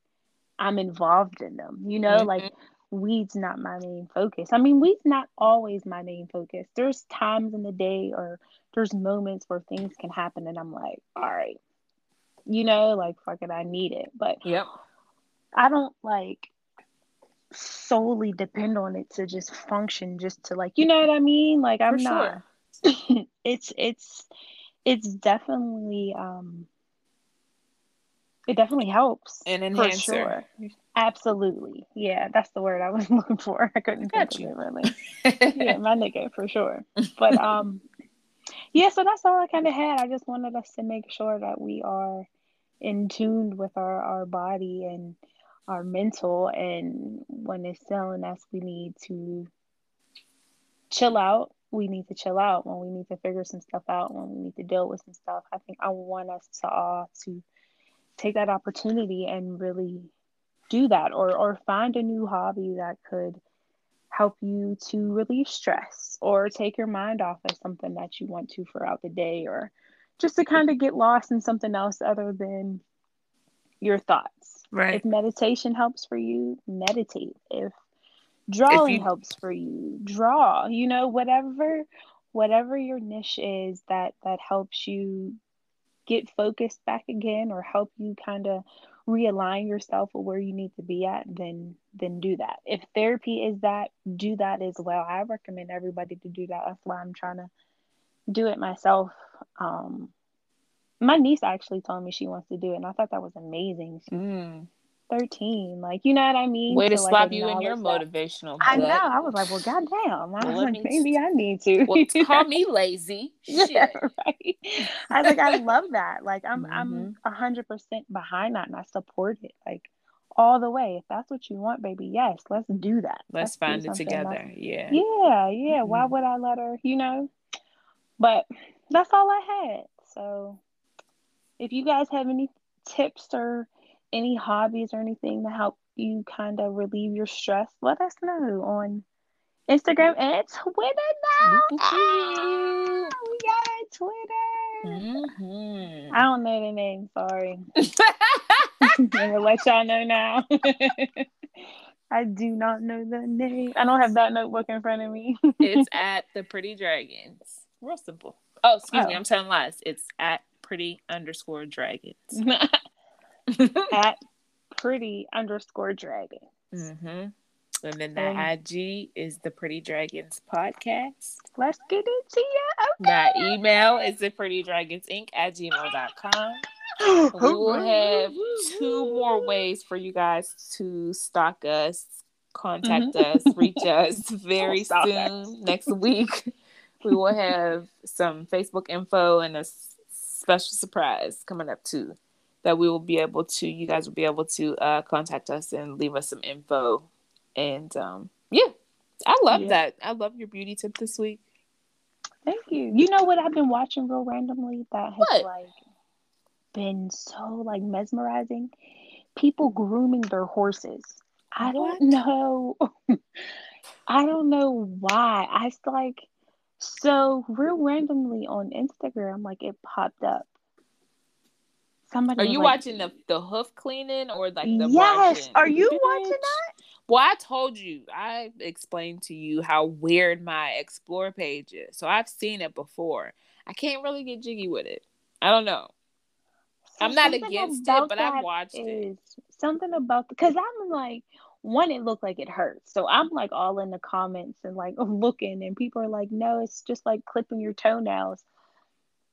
I'm involved in them, you know, mm-hmm. like weed's not my main focus. I mean, weed's not always my main focus. There's times in the day or there's moments where things can happen and I'm like, all right, you know, like fuck it, I need it. But yep. I don't like solely depend on it to just function just to like you know what i mean? Like i'm For not sure. *laughs* it's it's it's definitely um it definitely helps. An enhancer. sure. absolutely. Yeah that's the word i was *laughs* looking for. I couldn't think of it really. *laughs* Yeah my nigga for sure. But um yeah so that's all i kind of had. I just wanted us to make sure that we are in tune with our our body and our mental and when it's telling us we need to chill out. We need to chill out when we need to figure some stuff out when we need to deal with some stuff. I think i want us to all to take that opportunity and really do that or or find a new hobby that could help you to relieve stress or take your mind off of something that you want to throughout the day or just to kind of get lost in something else other than your thoughts Right. If meditation helps for you, meditate. If drawing if you... helps for you, draw. You know, whatever whatever your niche is that that helps you get focused back again or help you kind of realign yourself with where you need to be at then then do that if therapy is that do that as well i recommend everybody to do that that's why i'm trying to do it myself um my niece actually told me she wants to do it, and I thought that was amazing. Mm. 13. Like, you know what I mean? Way to, To, like, slap you in your that. motivational. I know. I was like, well, goddamn. I Well, was like, maybe I need to. Well, call *laughs* me lazy. *laughs* yeah, right. I was like, I love that. Like, I'm, I'm Mhm. a hundred percent behind that, and I support it. Like, all the way. If that's what you want, baby, yes, let's do that. Let's do find it together. that's- Yeah. Yeah, yeah. Why Mhm. would I let her? You know. But that's all I had. So, if you guys have any tips or any hobbies or anything to help you kind of relieve your stress, let us know on Instagram and Twitter now. You. we got a Twitter. Mhm. I don't know the name. Sorry. *laughs* *laughs* I'm gonna let y'all know now. *laughs* I do not know the name. I don't have that notebook in front of me. it's at the Pretty Dragons. Real simple. Oh, excuse me. Oh. I'm telling lies. It's at Pretty underscore Dragons. *laughs* At pretty underscore dragon. hmm And then Um, the IG is the Pretty Dragons podcast. Let's get into you. My email is the Pretty Dragons Inc. at gmail.com. *gasps* We will have two more ways for you guys to stalk us, contact us, reach us *laughs* very soon. us. Next week, we will have some Facebook info and a s- special surprise coming up too. That we will be able to, you guys will be able to uh, contact us and leave us some info. And um, yeah, I love Yeah. that. I love your beauty tip this week. Thank you. You know what I've been watching real randomly that has What? like been so like mesmerizing? People grooming their horses. I What? don't know. *laughs* I don't know why. I like so real randomly on Instagram, like it popped up. Somebody Are you like, watching the, the hoof cleaning or like the Yes. brushing? Are you watching that? Well, I told you, I explained to you how weird my explore page is. So I've seen it before. I can't really get jiggy with it. I don't know. I'm not against it, but I've watched it. something about because I'm like one, it looked like it hurts. So I'm like all in the comments and like *laughs* looking, and people are like, no, it's just like clipping your toenails.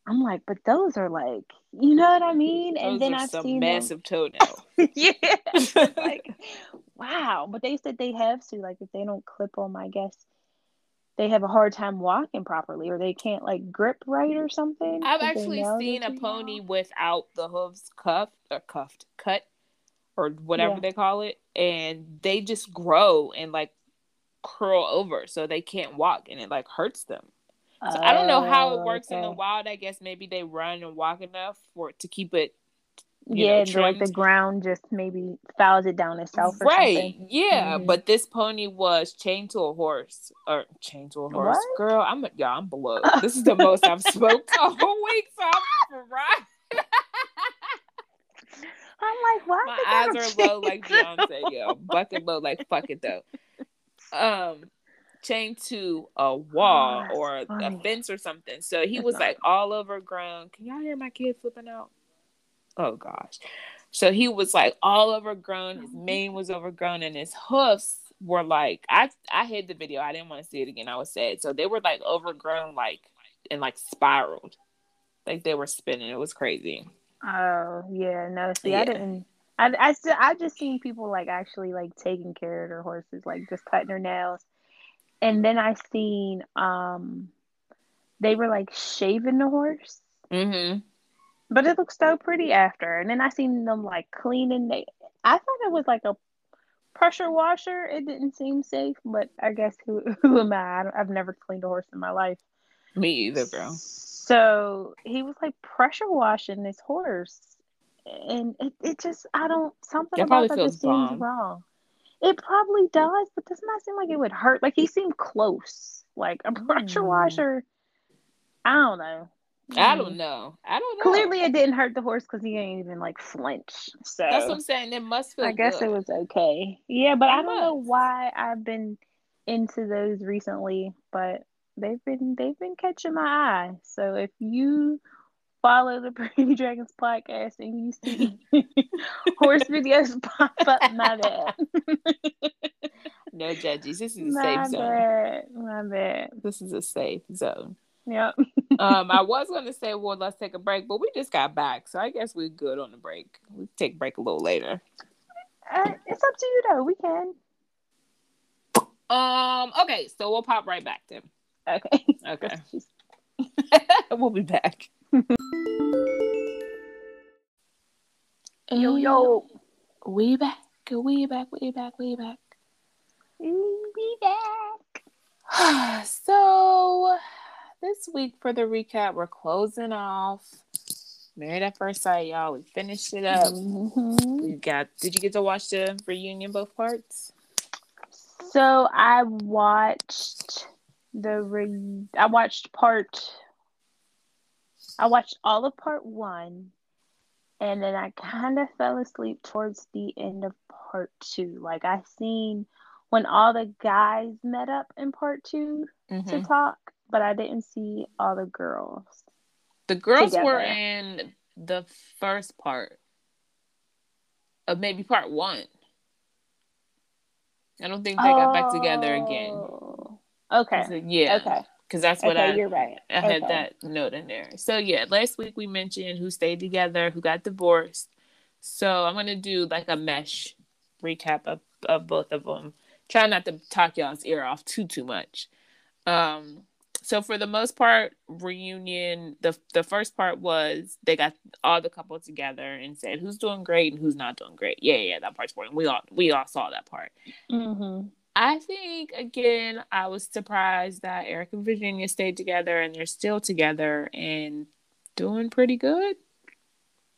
I'm like, but those are like, you know what I mean? Those and then I've some seen them- massive *laughs* toenails. *laughs* yeah, like wow. But they said they have to like if they don't clip them, I guess they have a hard time walking properly, or they can't like grip right or something. I've actually seen a pony without the hooves cuffed or cuffed, cut, or whatever Yeah. they call it, and they just grow and like curl over, so they can't walk, and it like hurts them. So I don't know how it Oh, works in the wild. I guess maybe they run and walk enough for it to keep it yeah, know, like the ground just maybe fouls it down itself or right. something. Yeah, Mhm. but this pony was chained to a horse or chained to a horse. What? Girl, I'm yeah, I'm below. *laughs* This is the most I've smoked *laughs* all week, so I'm *laughs* right. I'm like, why? My eyes are low like? *laughs* Beyonce, yo. Bucket low like fuck it though. Um chained to a wall Oh, or that's a fence or something. So he That's was like all overgrown. Can y'all hear my kid flipping out? Oh gosh. So he was like all overgrown. His Mm-hmm. mane was overgrown and his hoofs were like I I hid the video. I didn't want to see it again. I was sad. So they were like overgrown like and like spiraled. Like they were spinning. It was crazy. Oh yeah, no. See, Yeah. I didn't. I I still I just seen people like actually like taking care of their horses, like just cutting their nails, and then I seen um, they were like shaving the horse, Mm-hmm. but it looked so pretty after. And then I seen them like cleaning. They, I thought it was like a pressure washer. It didn't seem safe, but I guess who *laughs* who am I? I I've never cleaned a horse in my life. Me either, girl. So he was like pressure washing this horse, and it, it just I don't something That about that just seems wrong. It probably does, but doesn't that seem like it would hurt? Like he seemed close. Like a pressure Mm. washer. I don't know. I don't know. I don't know. Clearly, it didn't hurt the horse because he ain't even like flinch. So That's what I'm saying. It must feel I guess good. it was okay. Yeah, but It I don't know why I've been into those recently, but they've been they've been catching my eye. So if you follow the *laughs* Pretty Dragons podcast and you see *laughs* horse videos pop up, my bad. *laughs* No judges. This is a My safe zone. bad. My bad. This is a safe zone. Yep. Um, I was gonna say, well, let's take a break, but we just got back, so I guess we're good on the break. We take a break a little later. Uh, it's up to you though. We can. Um. Okay. So we'll pop right back then. Okay. *laughs* Okay. *laughs* we'll be back. Yo yo. We back. We back. We back. We back. We back. *sighs* so this week for the recap, we're closing off Married at First Sight, y'all. We finished it up. Mhm. We got. Did you get to watch the reunion both parts? So I watched the re- I watched part I watched all of part one and then I kind of fell asleep towards the end of part two. Like I seen when all the guys met up in part 2 to Mhm. talk, but I didn't see all the girls. The girls were in the first part of maybe part one. I don't think they got back together again. Okay. So, yeah. Okay. Because that's what Okay, I you're right. I had that note in there. So yeah, last week we mentioned who stayed together, who got divorced. So I'm gonna do like a mesh recap of, of both of them. Try not to talk y'all's ear off too too much. Um, so for the most part, reunion. The the first part was they got all the couple together and said who's doing great and who's not doing great. Yeah, yeah, that part's important. We all we all saw that part. Mm-hmm. I think again, I was surprised that Eric and Virginia stayed together and they're still together and doing pretty good,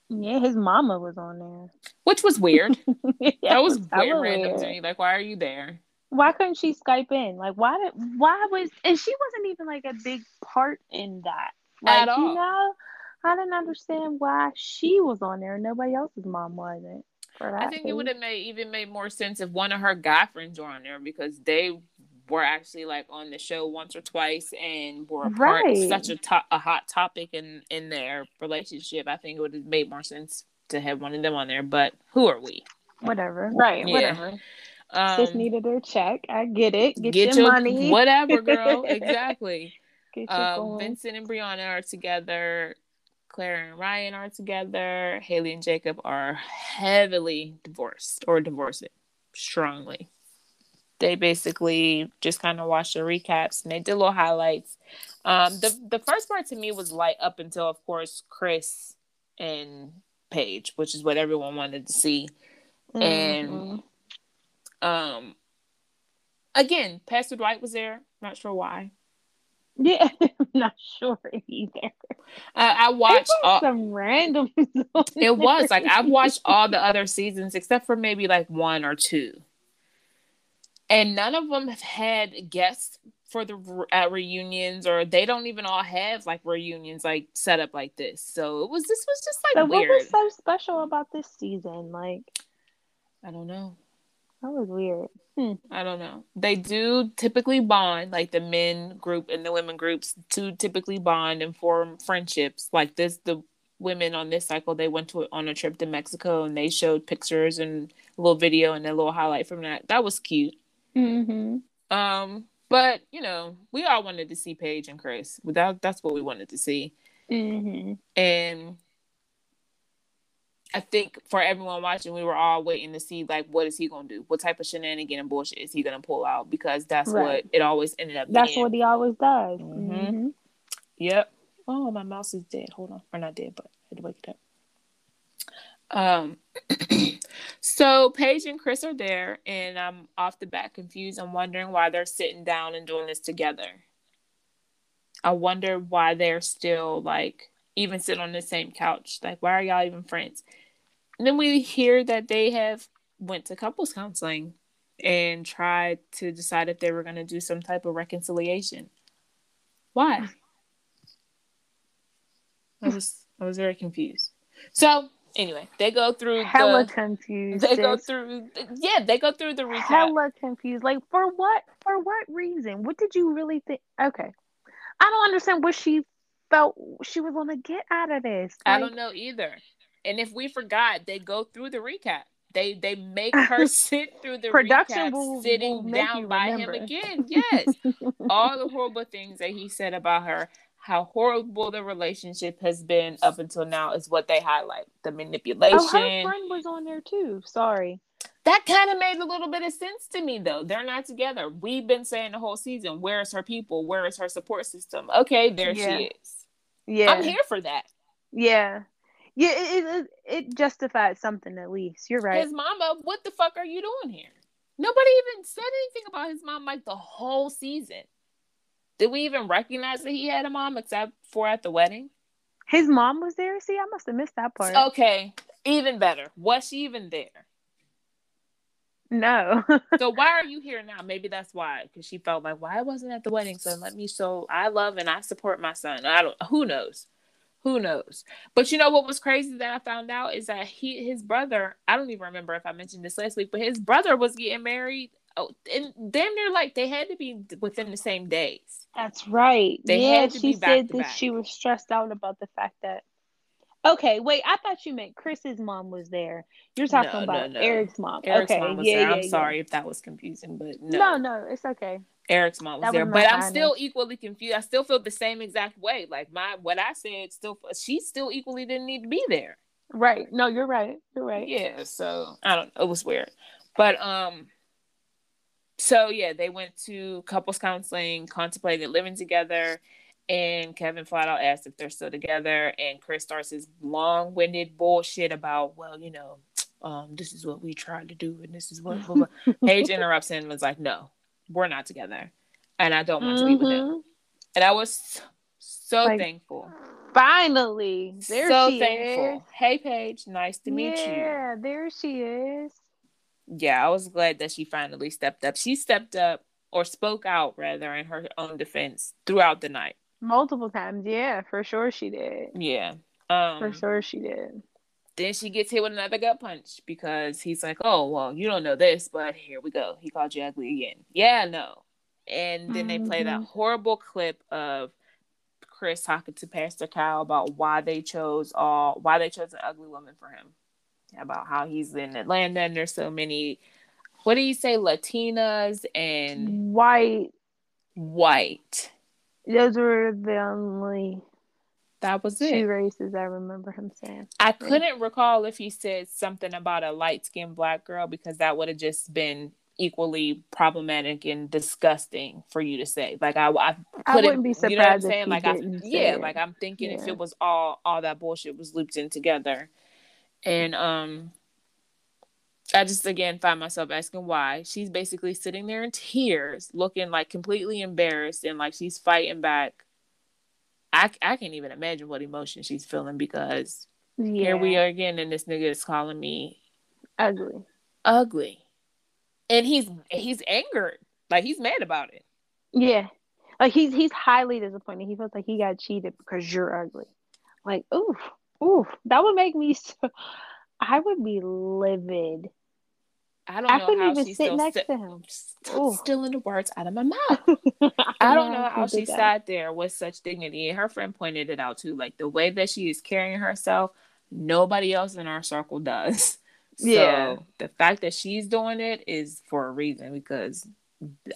Yeah, his mama was on there. which was weird. *laughs* Yeah, that was weird, random to me. Like, why are you there? Why couldn't she Skype in? Like, why did? Why was? And she wasn't even like a big part in that. Like, At all. You know, I didn't understand why she was on there and nobody else's mom wasn't. For that I think it would have made even made more sense if one of her guy friends were on there because they were actually like on the show once or twice and were a part Right. such a to- a hot topic in in their relationship. I think it would have made more sense to have one of them on there. But who are we? Whatever. Right. Yeah. Whatever. Um, Just needed her check. I get it. Get, get your, your money. whatever, *laughs* girl. exactly. Get your Um. Vincent and Brianna are together. Claire and Ryan are together. Haley and Jacob are heavily divorced or divorcing strongly. They basically just kind of watched the recaps and they did little highlights. Um, the the first part to me was light up until, of course, Chris and Paige, which is what everyone wanted to see. and- Mhm. Um, again, Pastor Dwight was there. Not sure why. Yeah, *laughs* I'm not sure either. I, I watched all, some random. *laughs* It was like I've watched all the other seasons except for maybe like one or two, and none of them have had guests for the re- at reunions, or they don't even all have like reunions like set up like this. So it was this was just like So what was so special about this season? Like I don't know. that was weird. I don't know. They do typically bond, like the men group and the women groups do typically bond and form friendships. Like this, the women on this cycle, they went to on a trip to Mexico and they showed pictures and a little video and a little highlight from that. That was cute. Mm-hmm. Um, but you know, we all wanted to see Paige and Chris. That that's what we wanted to see. Mm-hmm. And I think for everyone watching, we were all waiting to see like what is he gonna do? What type of shenanigan and bullshit is he gonna pull out? Because that's Right. what it always ended up That's being. what he always does. Mhm. Mm-hmm. Yep. Oh, my mouse is dead. Hold on. Or not dead, but I had to wake it up. Um *clears throat* so Paige and Chris are there and I'm off the bat confused. I'm wondering why they're sitting down and doing this together. I wonder why they're still like even sitting on the same couch. Like why are y'all even friends? And then we hear that they have went to couples counseling and tried to decide if they were going to do some type of reconciliation. Why? I was I was very confused. So anyway, they go through Hella the confused. they go through yeah they go through the recap. hella confused. Like for what? For what reason? What did you really think? Okay, I don't understand what she felt she was gonna get out of this. I don't know either. And if we forgot, they go through the recap. They they make her *laughs* sit through the Production recap, will- sitting will down by remember. him again. *laughs* Yes, all the horrible things that he said about her, how horrible the relationship has been up until now, is what they highlight. The manipulation. Oh, her friend was on there too. Sorry. That kind of made a little bit of sense to me, though. They're not together. We've been saying the whole season, where is her people? Where is her support system? Okay, there Yeah. she is. Yeah. I'm here for that. Yeah. Yeah, it, it it justified something at least. You're right. His mama, what the fuck are you doing here? Nobody even said anything about his mom like the whole season. Did we even recognize that he had a mom except for at the wedding? His mom was there. See, I must have missed that part. Okay, even better. Was she even there? No. *laughs* So why are you here now? Maybe that's why, because she felt like, why I wasn't at the wedding? So let me show I love and I support my son. I don't. Who knows? Who knows? But you know what was crazy that I found out is that he, his brother. I don't even remember if I mentioned this last week, but his brother was getting married. Oh, and damn near like they had to be within the same days. That's right. They yeah, had to she be back said that back. she was stressed out about the fact that. Okay, wait. I thought you meant Chris's mom was there. You're talking No, no, about no. Eric's mom. Eric's okay, mom was yeah, there. yeah, I'm yeah. sorry if that was confusing, but no, No, no, it's okay. Eric's mom was That there. But I'm highness. still equally confused. I still feel the same exact way. Like my what I said still she still equally didn't need to be there. Right. No, you're right. You're right. Yeah, so I don't know. It was weird. But um so yeah, they went to couples counseling, contemplated living together, and Kevin flat out asked if they're still together. And Chris starts his long winded bullshit about, well, you know, um, this is what we tried to do, and this is what blah, blah. *laughs* Paige interrupts him and was like, No, we're not together. And I don't want to be with him. Mhm. And I was so Like, thankful. Finally, there so she thankful. is. Hey Paige, nice to meet you. Yeah, there she is. yeah, I was glad that she finally stepped up. She stepped up or spoke out rather in her own defense throughout the night. Multiple times. Yeah, for sure she did. Yeah. Um For sure she did. then she gets hit with another gut punch because he's like, Oh, well, you don't know this, but here we go. He called you ugly again. Yeah, no. And then they play that Mhm. horrible clip of Chris talking to Pastor Kyle about why they chose all why they chose an ugly woman for him. About how he's in Atlanta and there's so many what do you say, Latinas and White. white. Those were the only That was two it. races I remember him saying. I couldn't recall if he said something about a light skinned black girl because that would have just been equally problematic and disgusting for you to say. Like I, I, I wouldn't be surprised You know what I'm saying? Like I, yeah, it. like I'm thinking if it was all all that bullshit was looped in together, and um. I just again find myself asking why. She's basically sitting there in tears, looking like completely embarrassed and like she's fighting back. I, I can't even imagine what emotion she's feeling because Yeah. here we are again, and this nigga is calling me Ugly. ugly, and he's he's angered, like he's mad about it. Yeah. Like he's he's highly disappointed. He feels like he got cheated because you're ugly. Like, oof, oof. That would make me so I would be livid. I don't I know couldn't how even she sit still next sit- to him. Ooh. stealing the words out of my mouth. *laughs* I don't know how she that. sat there with such dignity, and her friend pointed it out too. Like the way that she is carrying herself, nobody else in our circle does. *laughs* Yeah. So the fact that she's doing it is for a reason because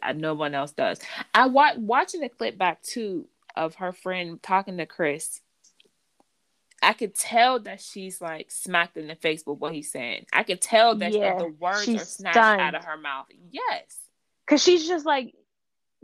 uh, no one else does. I wa- watching the clip back too of her friend talking to Chris. I could tell that she's like smacked in the face with what he's saying. I could tell that Yeah, the words are snatched stunned. out of her mouth. Yes. Cause she's just like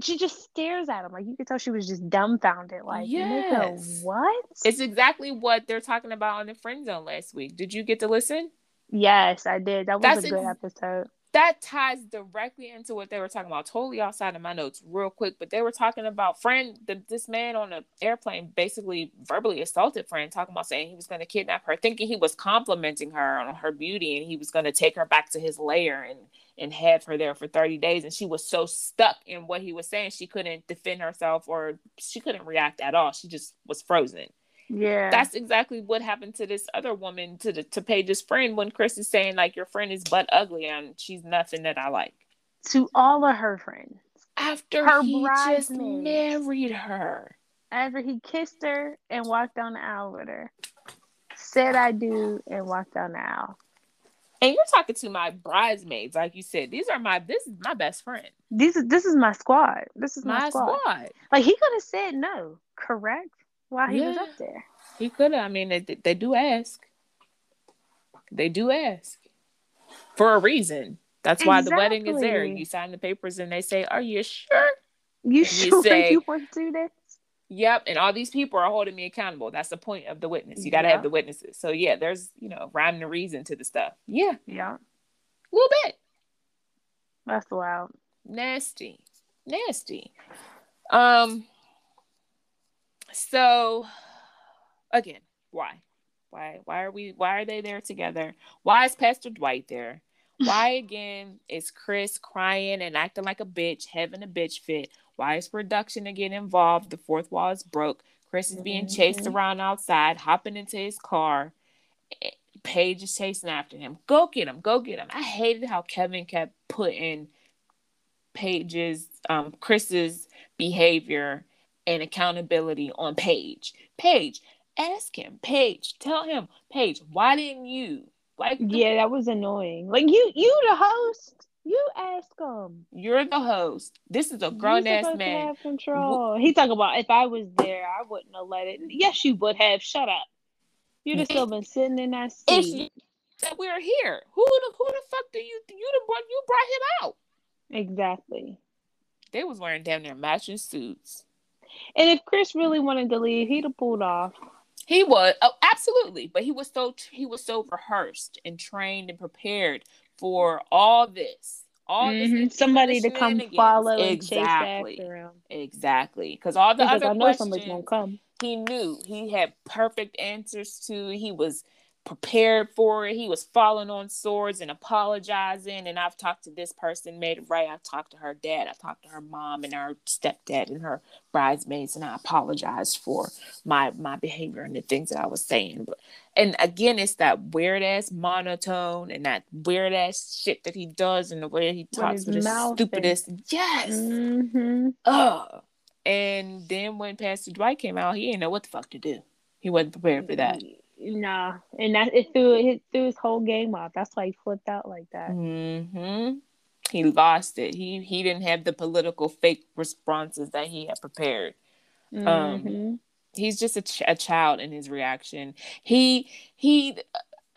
she just stares at him. Like you could tell she was just dumbfounded. Like, Yes. what? It's exactly what they're talking about on the friend zone last week. Did you get to listen? yes, I did. That was That's a good ex- episode. That ties directly into what they were talking about. Totally outside of my notes, real quick. But they were talking about friend. The, this man on the airplane basically verbally assaulted friend, talking about saying he was going to kidnap her, thinking he was complimenting her on her beauty, and he was going to take her back to his lair and and have her there for 30 days. And she was so stuck in what he was saying, she couldn't defend herself or she couldn't react at all. She just was frozen. Yeah. That's exactly what happened to this other woman, to the to Paige's friend, when Chris is saying like your friend is butt ugly and she's nothing that I like. to all of her friends. After Her he just married her. After he kissed her and walked down the aisle with her. Said I do and walked down the aisle. And you're talking to my bridesmaids, like you said. These are my this is my best friend. This is this is my squad. This is my, My squad. squad. Like he could have said no, correct? While he was Yeah. up there. He could have. I mean, they they do ask. They do ask. for a reason. That's why the wedding is there. You sign the papers and they say, Are you sure? You you sure say- you want to do this? Yep. And all these people are holding me accountable. That's the point of the witness. You got to have the witnesses. So, yeah, there's, you know, rhyme and reason to the stuff. Yeah, Yeah, a little bit. that's wild. Nasty. Nasty. Um, so again, why? Why why are we why are they there together? Why is Pastor Dwight there? *laughs* Why again is Chris crying and acting like a bitch, having a bitch fit? Why is production again involved? The fourth wall is broke. Chris is being chased Mhm. around outside, hopping into his car. Eh, Paige is chasing after him. Go get him, go get him. I hated how Kevin kept putting Paige's um Chris's behavior and accountability on Paige. Paige, ask him. Paige, tell him. Paige, why didn't you? Like Yeah, that was annoying. Like you, you the host. You ask him. you're the host. This is a grown ass man. Have control. He talk about if I was there, I wouldn't have let it. Yes, you would have. Shut up. You'd have still been sitting in that seat. said we're here, who the who the fuck do you you the brought you brought him out? Exactly. They was wearing damn near matching suits. And if Chris really wanted to leave, he'd have pulled off. He was oh, absolutely, but he was so he was so rehearsed and trained and prepared for all this. All this Mhm. Somebody to come follow exactly. chase after him. Exactly, because all the He's like, other I know somebody's gonna come. he knew he had perfect answers to. He was prepared for it. He was falling on swords and apologizing. And I've talked to this person, made it right. I've talked to her dad. I talked to her mom and her stepdad and her bridesmaids, and I apologized for my my behavior and the things that I was saying. But and again, it's that weird ass monotone and that weird ass shit that he does and the way he talks his with his and- stupidest. Yes. hmm Ugh. And then when Pastor Dwight came out, he didn't know what the fuck to do. He wasn't prepared for that. Nah, and that it threw it threw his whole game off. That's why he flipped out like that. hmm He lost it. He he didn't have the political fake responses that he had prepared. Um, Mhm. He's just a, ch- a child in his reaction. He he. *sighs*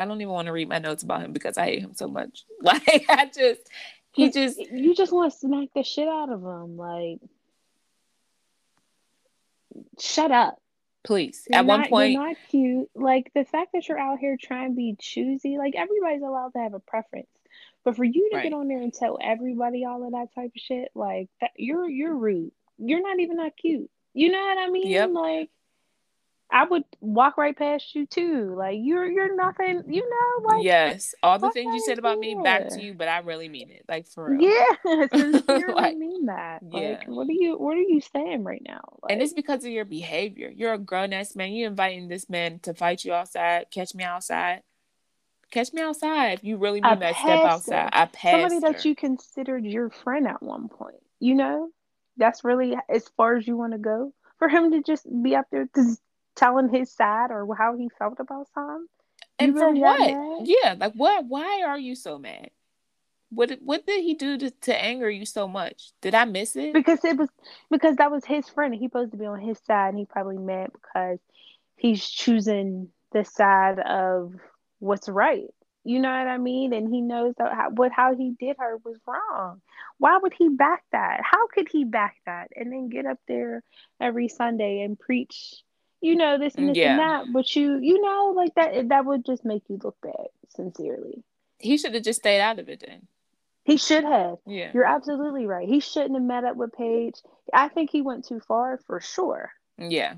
I don't even want to read my notes about him because I hate him so much. *laughs* Like I just he just you just want to smack the shit out of him. Like, shut up. Please You're at one point you're not cute. Like the fact that you're out here trying to be choosy. Like everybody's allowed to have a preference, but for you to Right. get on there and tell everybody all of that type of shit, like that, you're you're rude. You're not even that cute. You know what I mean? Yep. Like. I would walk right past you too. Like you're you're nothing, you know, like yes, all the things you said about me back to you, but I really mean it. Like for real. Yeah, *laughs* sincerely *laughs* Like, mean that. yeah. Like, what are you what are you saying right now? Like, And it's because of your behavior. You're a grown ass man. You inviting this man to fight you outside, catch me outside. Catch me outside if you really mean that step outside. I passed somebody that you considered your friend at one point. You know, that's really as far as you want to go. For him to just be up there just telling his side or how he felt about something. And for what? mad? Yeah, like what why are you so mad? What did- what did he do to, to anger you so much? Did I miss it? Because it was because that was his friend. and He supposed to be on his side, and he probably mad because he's choosing the side of what's right. You know what I mean? And he knows that how, what how he did her was wrong. Why would he back that? How could he back that and then get up there every Sunday and preach? You know this and mm, this Yeah. and that, but you you know like that that would just make you look bad. Sincerely, he should have just stayed out of it then. he should have. Yeah. You're absolutely right. He shouldn't have met up with Paige. I think he went too far for sure. Yeah.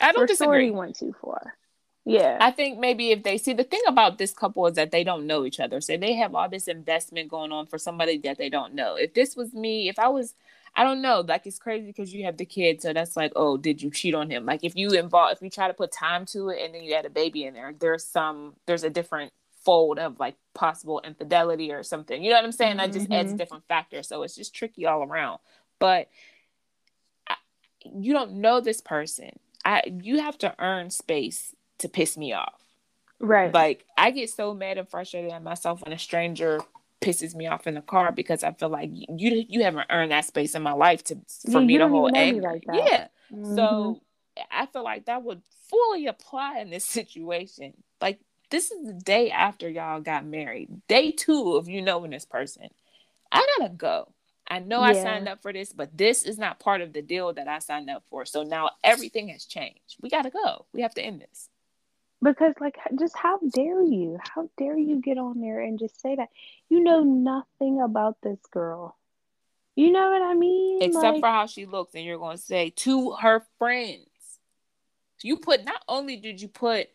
I don't sure disagree. he went too far. Yeah. I think maybe if they see the thing about this couple is that they don't know each other. So they have all this investment going on for somebody that they don't know. If this was me, if I was, I don't know, like it's crazy because you have the kid. So that's like, oh, did you cheat on him? Like if you involve, if you try to put time to it and then you had a baby in there, there's some, there's a different fold of like possible infidelity or something. You know what I'm saying? That just adds a Mhm. different factor. So it's just tricky all around. But I, you don't know this person. I, you have to earn space to piss me off. right. Like I get so mad and frustrated at myself when a stranger pisses me off in the car because I feel like you you haven't earned that space in my life to for Yeah, me to hold even know me anger. like yeah. Mhm. So I feel like that would fully apply in this *laughs* situation. Like this is the day after y'all got married. Day two of you knowing this person. I gotta go. I know I signed up for this, but this is not part of the deal that I signed up for. So now everything has changed. We gotta go. We have to end this. Because, like, just how dare you? How dare you get on there and just say that? You know nothing about this girl. You know what I mean? Except Like, for how she looks, and you're gonna say to her friends. You put not only did you put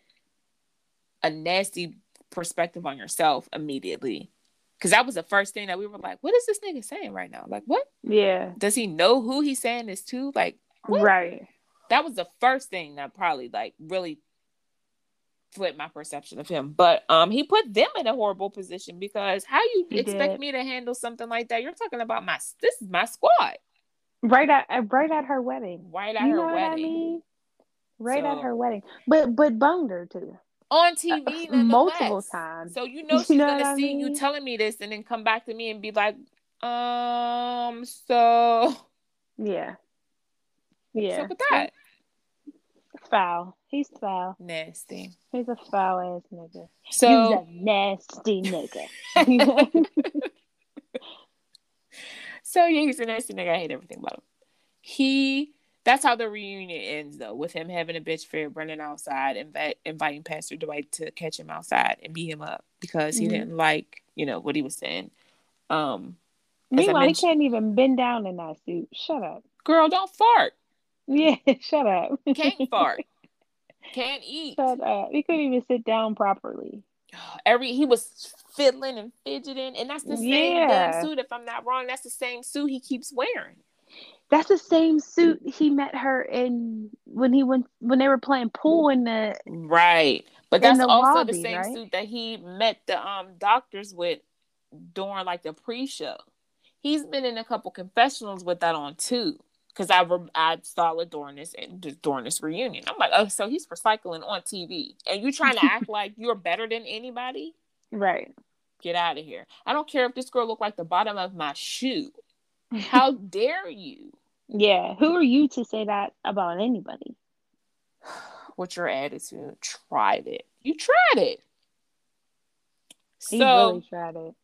a nasty perspective on yourself immediately, because that was the first thing that we were like, what is this nigga saying right now? Like, what? yeah, Does he know who he's saying this to? Like, what? right. that was the first thing that probably like really flipped my perception of him. But um he put them in a horrible position because how you He expect did. me to handle something like that? You're talking about my this is my squad. Right at right at her wedding. Right at you her what I wedding. mean? Right at her wedding. But but boned her too. On TV Uh, *laughs* multiple times. So you *laughs* know You she's know gonna see you telling me this and then come back to me and be like, um, so Yeah. Yeah. so with that. Foul. He's foul. Nasty. He's a foul ass nigga. So He's a nasty nigga. *laughs* So yeah, he's a nasty nigga. I hate everything about him. He that's how the reunion ends though, with him having a bitch fair running outside and invi- inviting Pastor Dwight to catch him outside and beat him up because he Mhm. didn't like, you know, what he was saying. Um Meanwhile, he can't even bend down in that suit. Shut up. girl, don't fart. Yeah, *laughs* shut up. Can't fart. *laughs* Can't eat. Shut up. He couldn't even sit down properly. *sighs* Every he was fiddling and fidgeting, and that's the same Yeah. damn suit. If I'm not wrong, that's the same suit he keeps wearing. That's the same suit he met her in when he went when they were playing pool in the Right. But that's the also lobby, the same right? suit that he met the um doctors with during like the pre-show. He's been in a couple confessionals with that on too. Cause I re- I saw this during this reunion. I'm like, oh, so he's recycling on TV, and you trying to *laughs* act like you're better than anybody? right. Get out of here! I don't care if this girl looked like the bottom of my shoe. How *laughs* dare you? Yeah. Who are you to say that about anybody? What's your attitude? Tried it. You tried it. He So really tried it.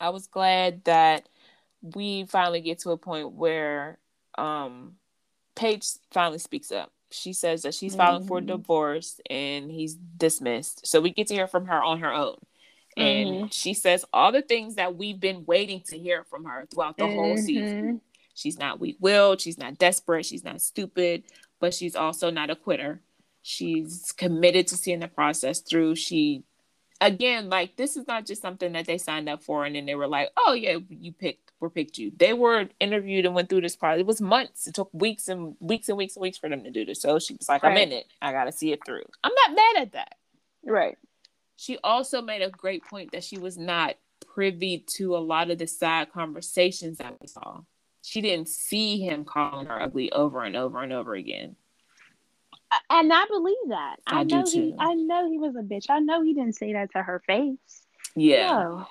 I was glad that we finally get to a point where um Paige finally speaks up. She says that she's filing for Mhm. divorce and he's dismissed. So we get to hear from her on her own. And Mhm. she says all the things that we've been waiting to hear from her throughout the whole season. She's not weak willed, she's not desperate, she's not stupid, but she's also not a quitter. She's committed to seeing the process through. She again, like this is not just something that they signed up for and then they were like, Oh yeah, you picked we picked you. They were interviewed and went through this process. It was months. It took weeks and weeks and weeks and weeks for them to do this. So she was like, I'm in it. I gotta see it through. I'm not mad at that. Right. She also made a great point that she was not privy to a lot of the side conversations that we saw. She didn't see him calling her ugly over and over and over again. And I believe that. I, I know he. I know he was a bitch. I know he didn't say that to her face. Yeah. No.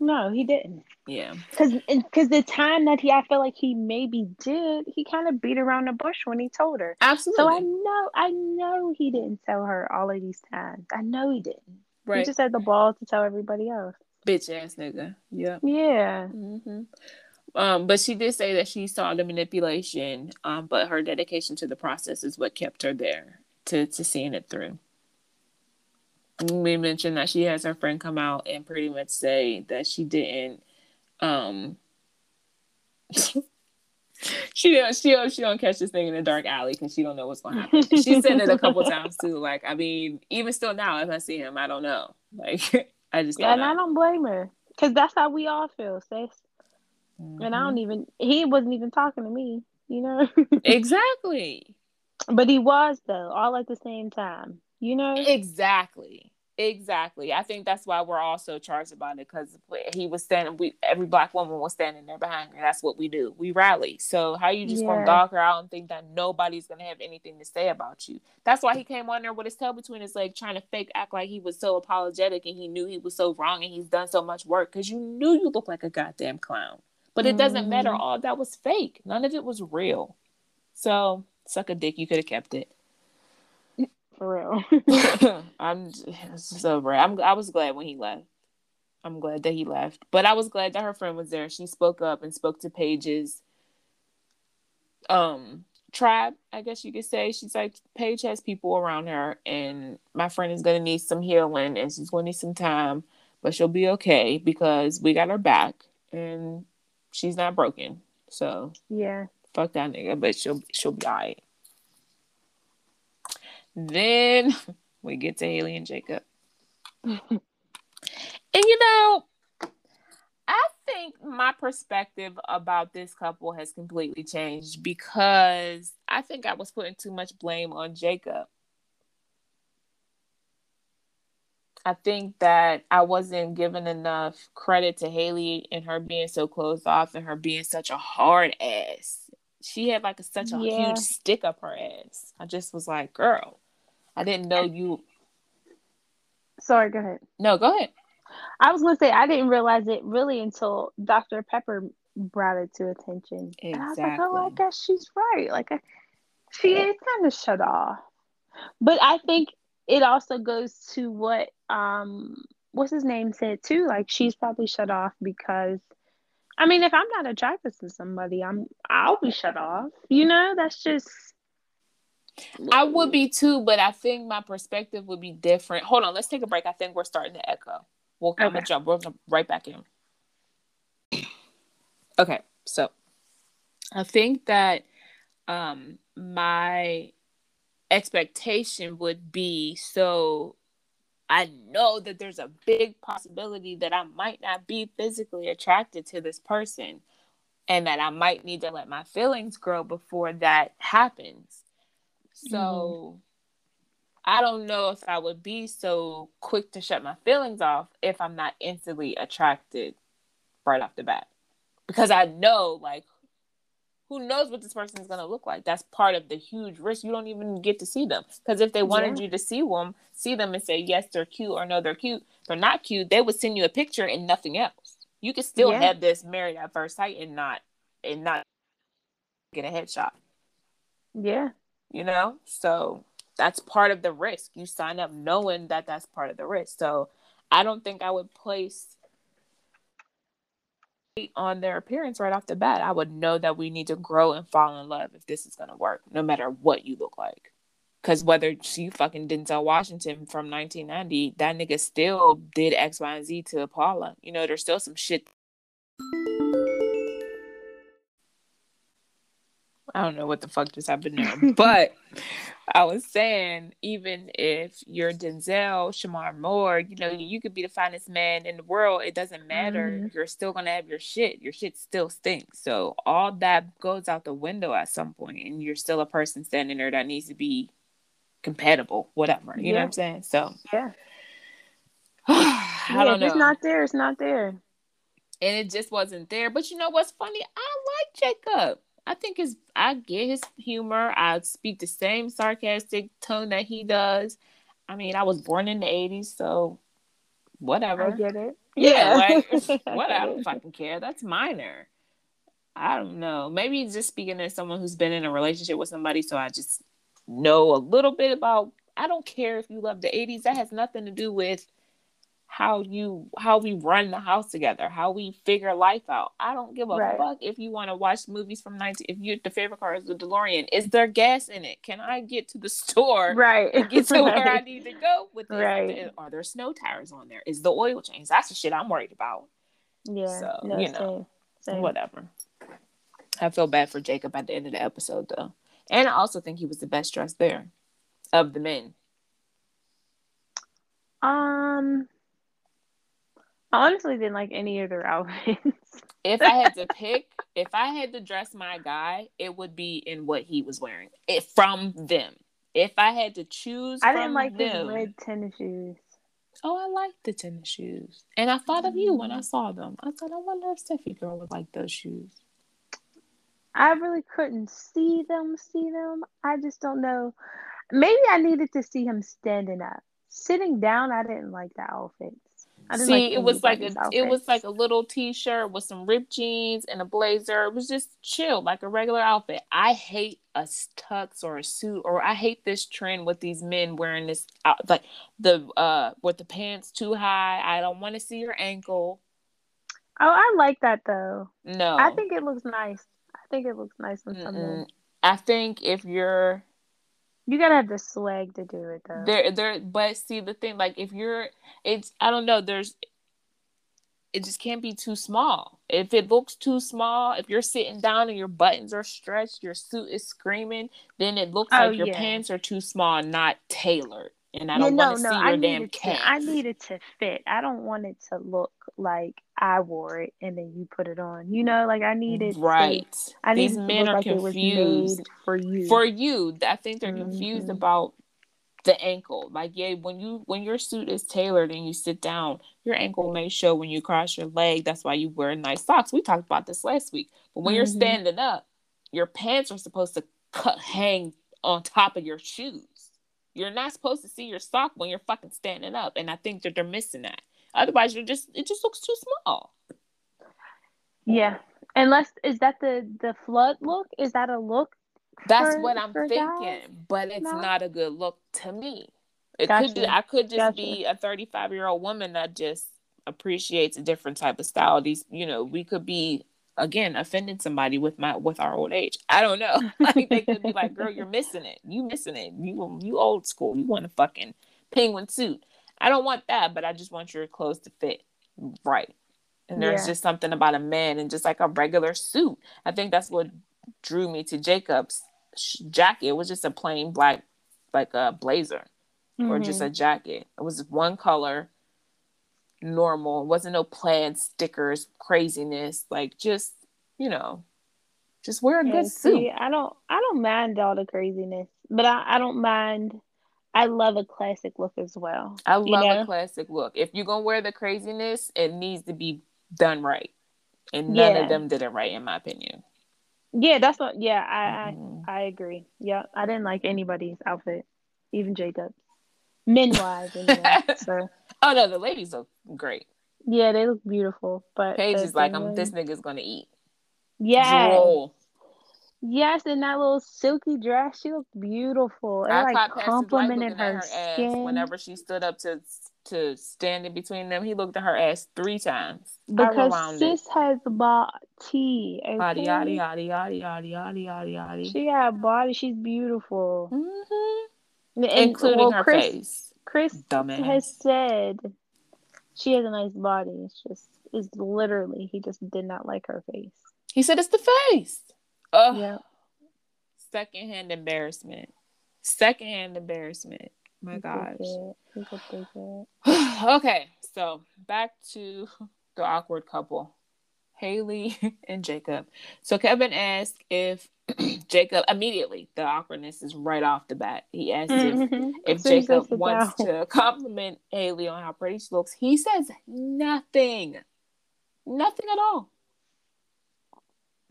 No, he didn't. Yeah. Cause, cause the time that he, I feel like he maybe did, he kind of beat around the bush when he told her. Absolutely. So I know, I know he didn't tell her all of these times. I know he didn't. Right. He just had the balls to tell everybody else. Bitch ass nigga. Yeah. Yeah. hmm Um, but she did say that she saw the manipulation, um, but her dedication to the process is what kept her there to to seeing it through. We mentioned that she has her friend come out and pretty much say that she didn't. Um, *laughs* she don't she don't she don't catch this thing in a dark alley because she don't know what's gonna happen. *laughs* She said it a couple times too. Like I mean, even still now, if I see him, I don't know. Like *laughs* I just Yeah, and I don't blame her. Cause that's how we all feel, sis. And I Mhm. don't even, he wasn't even talking to me, you know? *laughs* exactly. but he was, though, all at the same time, you know? Exactly. Exactly. I think that's why we're all so charged about it because he was standing. We every black woman was standing there behind her. That's what we do. We rally. So how you just Yeah. gonna dog her out and think that nobody's gonna have anything to say about you? That's why he came on there with his tail between his legs, trying to fake act like he was so apologetic and he knew he was so wrong and he's done so much work because you knew you looked like a goddamn clown. But it doesn't matter. Mhm. All that was fake. None of it was real. So suck a dick. You could have kept it. for real. *laughs* *laughs* I'm so right. I'm I was glad when he left. I'm glad that he left. But I was glad that her friend was there. She spoke up and spoke to Paige's um tribe, I guess you could say. She's like, Paige has people around her, and my friend is gonna need some healing and she's gonna need some time, but she'll be okay because we got her back and she's not broken. So yeah. Fuck that nigga, but she'll she'll be alright. Then *laughs* we get to Haley and Jacob. *laughs* and you know, I think my perspective about this couple has completely changed because I think I was putting too much blame on Jacob. I think that I wasn't giving enough credit to Haley and her being so closed off and her being such a hard ass. She had like a, such a yeah. huge stick up her ass. I just was like, girl, I didn't know you. Sorry, go ahead. No, go ahead. I was gonna say I didn't realize it really until Dr. Pepper brought it to attention. Exactly. And I was like, oh, I guess she's right. Like, she is kind of shut off. But I think it also goes to what um what's his name said too. Like, she's probably shut off because. I mean, if I'm not attracted to somebody, I'm I'll be shut off. You know, that's just I would be too, but I think my perspective would be different. Hold on, let's take a break. I think we're starting to echo. We'll come okay. and jump. We'll jump right back in. Okay, so I think that um my expectation would be so I know that there's a big possibility that I might not be physically attracted to this person and that I might need to let my feelings grow before that happens. So mm-hmm. I don't know if I would be so quick to shut my feelings off if I'm not instantly attracted right off the bat. Because I know, like, who knows what this person is going to look like? That's part of the huge risk. You don't even get to see them. Because if they wanted yeah. you to see them, see them and say, yes, they're cute or no, they're cute, they're not cute, they would send you a picture and nothing else. You could still yeah. have this married at first sight and not and not get a headshot. Yeah you know? So that's part of the risk. You sign up knowing that that's part of the risk. So I don't think I would place on their appearance right off the bat. I would know that we need to grow and fall in love if this is going to work, no matter what you look like. Because whether she fucking Denzel Washington from 1990, that nigga still did X, Y, and Z to Paula. You know, there's still some shit I don't know what the fuck just happened there, *laughs* but I was saying, even if you're Denzel, Shemar Moore, you know, you could be the finest man in the world. It doesn't matter. Mm-hmm. You're still gonna have your shit. Your shit still stinks. So all that goes out the window at some point, and you're still a person standing there that needs to be compatible, whatever. You yeah. know what I'm saying? So yeah. *sighs* I yeah, don't know. It's not there. It's not there. And it just wasn't there. But you know what's funny? I like Jacob. I think his I get his humor. I speak the same sarcastic tone that he does. I mean, I was born in the '80s, so whatever. I get it. Yeah, like *laughs* what? I don't fucking care. That's minor. I don't know. Maybe just speaking as someone who's been in a relationship with somebody, so I just know a little bit about. I don't care if you love the '80s. That has nothing to do with how you how we run the house together, how we figure life out. I don't give a right. fuck if you want to watch movies from 19 if you the favorite car is the DeLorean. Is there gas in it? Can I get to the *laughs* store right and get to right. where I *laughs* need to go with this? Right. Are there snow tires on there? Is the oil change? That's the shit I'm worried about. Yeah. So no, you know same, same. whatever. I feel bad for Jacob at the end of the episode though. And I also think he was the best dressed there of the men. Um honestly didn't like any of their *laughs* outfits. if I had to pick, if I had to dress my guy, it would be in what he was wearing. It from them. If I had to choose, I didn't like them, his red tennis shoes. Oh, I like the tennis shoes, and I thought of you when I mm-hmm. saw them. I thought, I wonder if Steffi girl would like those shoes. I really couldn't see them. See them. I just don't know. Maybe I needed to see him standing up. Sitting down, I didn't like the outfit. See, it was like a outfits. it was like a little t-shirt with some ripped jeans and a blazer. It was just chill, like a regular outfit. I hate a tux or a suit, or I hate this trend with these men wearing this out, like the uh with the pants too high. I don't want to see your ankle. Oh, I like that though. No, I think it looks nice. I think it looks nice on. I think if you're you gotta have the swag to do it though. There, there. But see, the thing, like, if you're, it's, I don't know. There's, it just can't be too small. If it looks too small, if you're sitting down and your buttons are stretched, your suit is screaming, then it looks oh, like your yeah. pants are too small, not tailored. And I don't yeah, no, want to no, see your I damn calves. I need it to fit. I don't want it to look like I wore it and then you put it on. You know, like I needed right. To, I These men are like confused for you. For you, I think they're mm-hmm. confused about the ankle. Like yeah, when you when your suit is tailored and you sit down, your ankle may show when you cross your leg. That's why you wear nice socks. We talked about this last week. But when mm-hmm. you're standing up, your pants are supposed to cut hang on top of your shoes. You're not supposed to see your sock when you're fucking standing up, and I think that they're missing that. Otherwise, you're just it just looks too small. Yeah, unless is that the the flood look? Is that a look? That's for, what I'm thinking, guys? but it's no. not a good look to me. It gotcha. could I could just gotcha. be a 35 year old woman that just appreciates a different type of style. These, you know, we could be again offending somebody with my with our old age. I don't know. *laughs* like they could be like, "Girl, you're missing it. You missing it. You you old school. You want a fucking penguin suit." I don't want that, but I just want your clothes to fit right. And there's yeah. just something about a man and just like a regular suit. I think that's what drew me to Jacob's jacket. It was just a plain black, like a blazer mm-hmm. or just a mm-hmm. jacket. It was one color, normal. It wasn't no plaid stickers, craziness. Like just, you know, just wear a yeah, good suit. See, I don't I don't mind all the craziness, but I, I don't mind I love a classic look as well. I love know? a classic look. If you're gonna wear the craziness, it needs to be done right, and none yeah. of them did it right, in my opinion. Yeah, that's what. Yeah, I mm-hmm. I, I agree. Yeah, I didn't like anybody's outfit, even Jacob's, men wise. Anyway, *laughs* so. Oh no, the ladies look great. Yeah, they look beautiful. But Paige is like, I'm, this nigga's gonna eat. Yeah. Yes, in that little silky dress, she looked beautiful. It I like complimented her, her skin. whenever she stood up to to stand in between them. He looked at her ass three times. Because sis it. has body. Okay? Yadi yadi yadi yadi yadi yadi yadi yadi. She got body. She's beautiful. Mm-hmm. And, Including well, her Chris, face. Chris Dumbass. has said she has a nice body. It's just is literally he just did not like her face. He said it's the face. Oh, yeah. Secondhand embarrassment. Secondhand embarrassment. My gosh. *sighs* okay, so back to *laughs* the awkward couple. Haley *laughs* and Jacob. So Kevin asked if *clears throat* Jacob immediately the awkwardness is right off the bat. He asked mm-hmm. if, if Jacob wants down. to *laughs* compliment Haley on how pretty she looks. He says nothing. Nothing at all.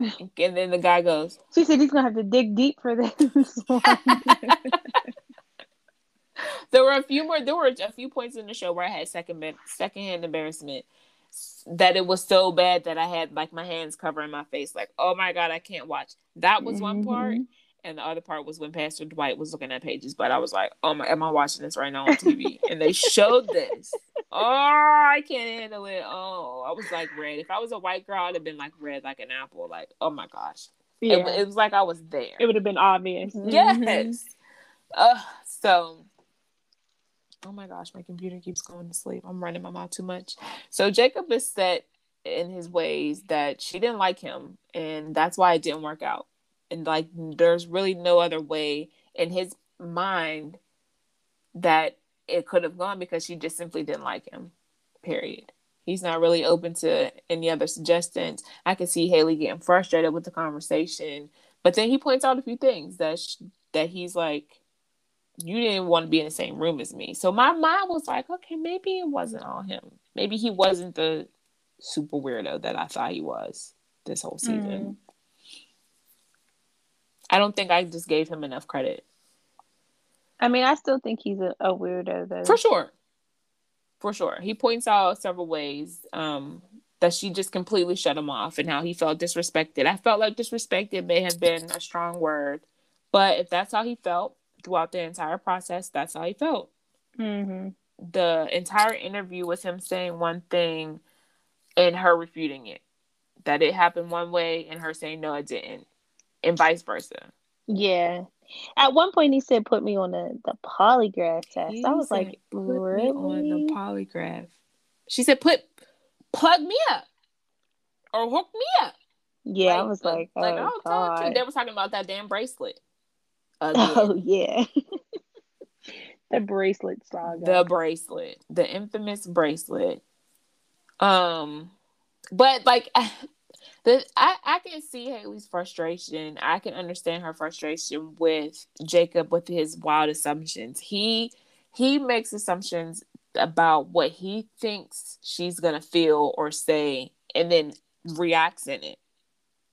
*laughs* and then the guy goes. She said he's gonna have to dig deep for this. there were a few more. There were a few points in the show where I had second secondhand embarrassment that it was so bad that I had like my hands covering my face, like oh my god, I can't watch. That was one mm-hmm. part, and the other part was when Pastor Dwight was looking at pages. But I was like, oh my, am I watching this right now on TV? and they showed this. Oh, I can't handle it. Oh, I was like red. If I was a white girl, I'd have been like red, like an apple. Like oh my gosh, yeah. it, it was like I was there. It would have been obvious. Yes. Mm-hmm. Uh, so Oh my gosh, my computer keeps going to sleep. I'm running my mouth too much. So Jacob is set in his ways that she didn't like him, and that's why it didn't work out. And like, there's really no other way in his mind that it could have gone because she just simply didn't like him. Period. He's not really open to any other suggestions. I can see Haley getting frustrated with the conversation, but then he points out a few things that sh- that he's like you didn't want to be in the same room as me. So my mind was like, okay, maybe it wasn't all him. Maybe he wasn't the super weirdo that I thought he was this whole season. Mm. I don't think I just gave him enough credit. I mean, I still think he's a, a weirdo though. For sure. for sure. He points out several ways um, that she just completely shut him off and how he felt disrespected. I felt like disrespected may have been a strong word, but if that's how he felt throughout the entire process, that's how he felt. Mm-hmm. The entire interview was him saying one thing and her refuting it. That it happened one way and her saying no, it didn't, and vice versa. Yeah. At one point, he said, "Put me on the, the polygraph test." He I was said, like, "Put "Really?" me on the polygraph. She said, "Put plug me up or hook me up." yeah, I was like, "Oh like talk to. God." They were talking about that damn bracelet. Again. Oh yeah. *laughs* the bracelet saga. the bracelet, the infamous bracelet. Um, but like, *sighs* the I I can see Haley's frustration. I can understand her frustration with Jacob with his wild assumptions. He he makes assumptions about what he thinks she's gonna feel or say, and then reacts in it,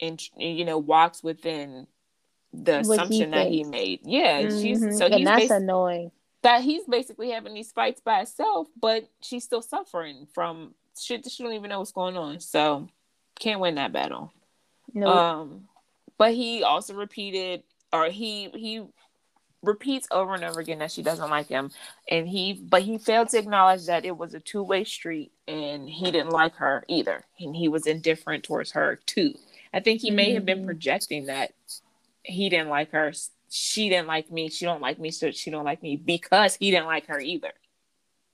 and you know walks within the What he assumption that he made. Yeah, she's Mhm. so and he's that's basi- annoying. that he's basically having these fights by himself, but she's still suffering from shit that she don't even know what's going on. So can't win that battle. No, Um, but he also repeated, or he he repeats over and over again that she doesn't like him, and he but he failed to acknowledge that it was a two way street, and he didn't like her either, and he was indifferent towards her too. I think he may have been Mhm. projecting that he didn't like her, she didn't like me, she don't like me, so she don't like me because he didn't like her either.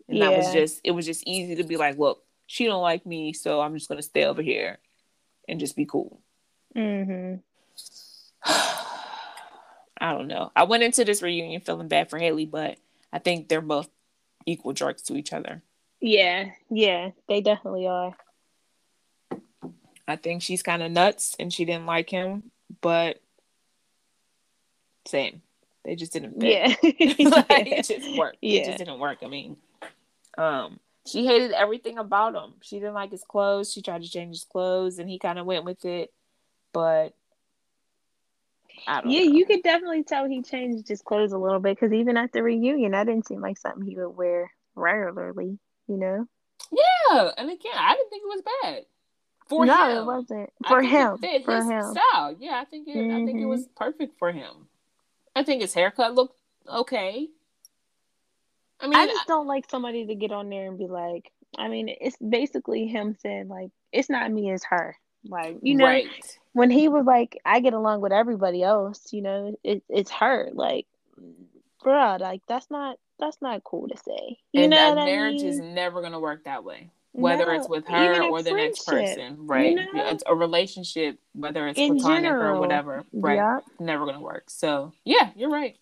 And that was just it was just easy to be like, look, she don't like me, so I'm just gonna stay over here and just be cool. Mm-hmm. *sighs* I don't know. I went into this reunion feeling bad for Haley, but I think they're both equal jerks to each other. yeah, yeah, they definitely are. I think she's kind of nuts and she didn't like him, but same. They just didn't fit. Yeah, *laughs* *laughs* like, it just worked. It Yeah. just didn't work. I mean, um, she hated everything about him. She didn't like his clothes. She tried to change his clothes, and he kind of went with it. But I don't. Yeah, know. you could definitely tell he changed his clothes a little bit because even at the reunion, that didn't seem like something he would wear regularly. You know? Yeah, and again, I didn't think it was bad for no, him. it wasn't for it him. For him. style. Yeah, I think it. I think it was perfect for him. I think his haircut looked okay. I mean, I just don't like somebody to get on there and be like, I mean, it's basically him saying like, it's not me, it's her. Like, you know, right. when he was like, I get along with everybody else, you know, it, it's her. Like, bruh, like that's not that's not cool to say. You and know that marriage I is never going to work that way. Whether No, it's with her or the next person, right? know? Yeah, It's a relationship, whether it's In platonic or whatever, right? Never to work. So yeah, you're right.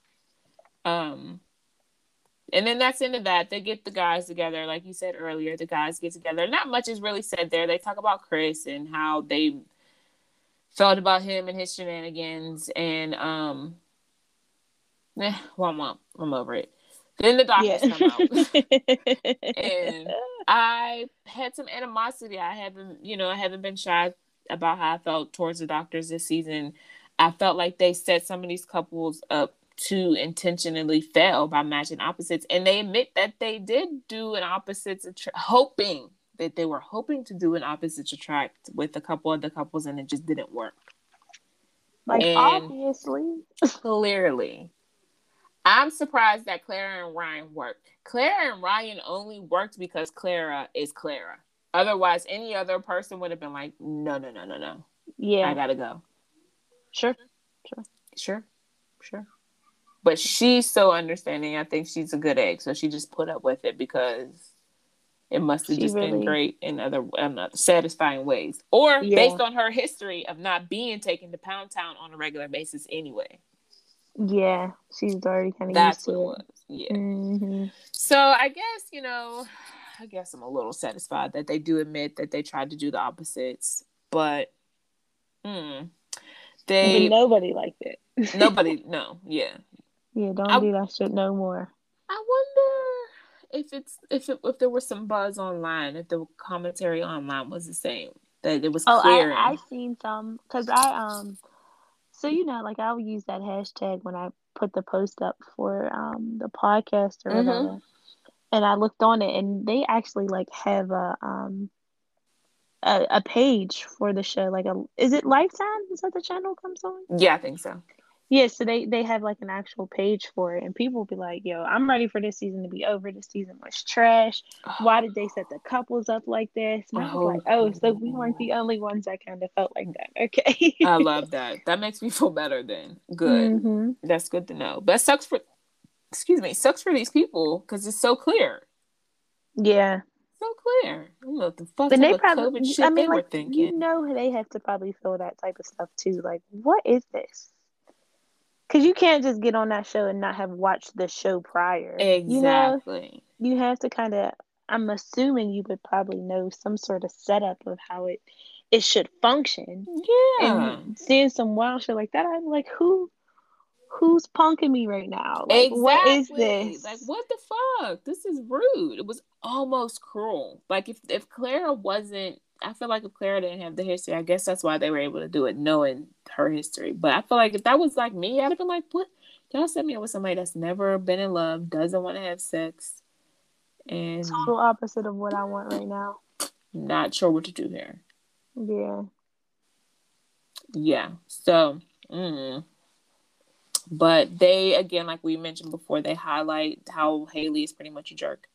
Um, and then that's into that. They get the guys together, like you said earlier. The guys get together. Not much is really said there. They talk about Chris and how they felt about him and his shenanigans, and um, eh, well, I'm, I'm over it. Then the doctors come out. *laughs* And- I had some animosity. I haven't, you know, I haven't been shy about how I felt towards the doctors this season. I felt like they set some of these couples up to intentionally fail by matching opposites, and they admit that they did do an opposites, attra- hoping that they were hoping to do an opposites attract with a couple of the couples, and it just didn't work. like and- obviously. *laughs* Clearly. I'm surprised that Clara and Ryan worked. Clara and Ryan only worked because Clara is Clara. Otherwise, any other person would have been like, no, no, no, no, no. Yeah. I gotta go. Sure. Sure, sure. Sure. But she's so understanding. I think she's a good egg. So she just put up with it because it must have She just been great in other, in satisfying ways. Or Yeah. based on her history of not being taken to Pound Town on a regular basis anyway. Yeah. She's already kind of used That's to what it was. Yeah. hmm So I guess, you know, I guess I'm a little satisfied that they do admit that they tried to do the opposites, but But they nobody liked it. nobody *laughs* no, yeah. Yeah, don't I- do that shit no more. I wonder if it's if it, if there was some buzz online, if the commentary online was the same, that it was Oh, clear. I I seen some because I um, so you know, like I'll use that hashtag when I put the post up for um the podcast or Mhm. whatever. and I looked on it, and they actually like have a um a, a page for the show. Like a is it Lifetime? Is that the channel comes on? Yeah, I think so. Yeah, so they they have like an actual page for it, and people will be like, "Yo, I'm ready for this season to be over. This season was trash. Why did they set the *sighs* couples up like this?" And I was like, "Oh, so we weren't the only ones that kind of felt like that." *laughs* Okay. I love that. That makes me feel better. Then good. Mm-hmm. That's good to know. But sucks for, excuse me, sucks for these people because it's so clear, Yeah, so clear. The fuck but they probably. COVID shit I mean, they were like thinking. you know, they have to probably feel that type of stuff too. Like, what is this? Because you can't just get on that show and not have watched the show prior. You know, exactly. you have to kind of i'm assuming you would probably know some sort of setup of how it it should function Yeah. and seeing some wild shit like that i'm like who who's punking me right now like what is Exactly. this Like what the fuck? This is rude. It was almost cruel. Like if if Clara wasn't I feel like if Clara didn't have the history, I guess that's why they were able to do it knowing her history. But I feel like if that was like me, I'd have been like, What y'all set me up with somebody that's never been in love, doesn't want to have sex, and total opposite of what i want right now not sure what to do here. yeah Yeah. So, mm. but they again, like we mentioned before, they highlight how Haley is pretty much a jerk.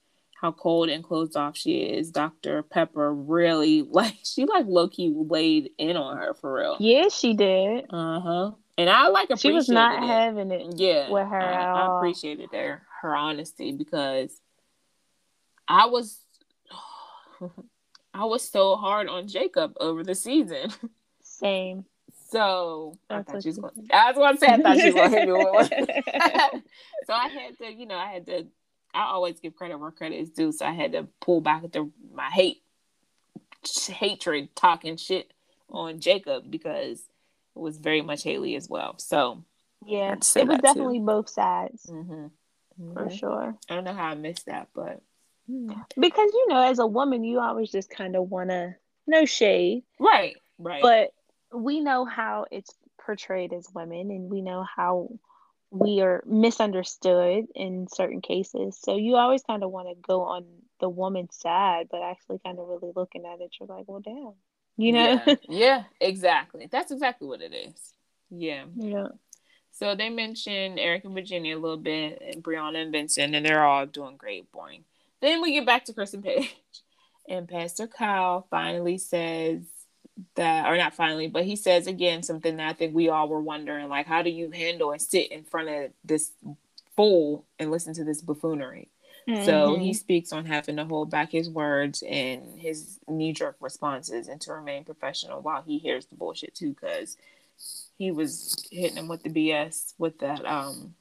How cold and closed off she is. Dr. Pepper really *laughs* like she like low key laid in on her for real. yeah she did Uh huh. And I like appreciated she was not it. having it yeah with her I, I appreciated her her honesty because I was *sighs* I was so hard on Jacob over the season. same *laughs* So I That's thought what she was going. said. I was going to say I thought she was going to hit me with one. *laughs* so I had to, you know, I had to. I always give credit where credit is due. So I had to pull back the my hate, hatred, talking shit on Jacob because it was very much Haley as well. So yeah it was that too. definitely both sides mhm. for Mhm. sure I don't know how I missed that, but because you know as a woman you always just kind of want to no shade right, right, but we know how it's portrayed as women and we know how we are misunderstood in certain cases so you always kind of want to go on the woman's side but actually kind of really looking at it you're like well damn you know yeah, *laughs* yeah, exactly. That's exactly what it is. Yeah. yeah So they mentioned Eric and Virginia a little bit, and Brianna and Vincent, and they're all doing great, boring. Then we get back to Chris and Paige, *laughs* and Pastor Kyle finally says that, or not finally, but he says again something that I think we all were wondering, like, how do you handle and sit in front of this fool and listen to this buffoonery? So he speaks on having to hold back his words and his knee jerk responses and to remain professional while he hears the bullshit too, because he was hitting him with the BS with that um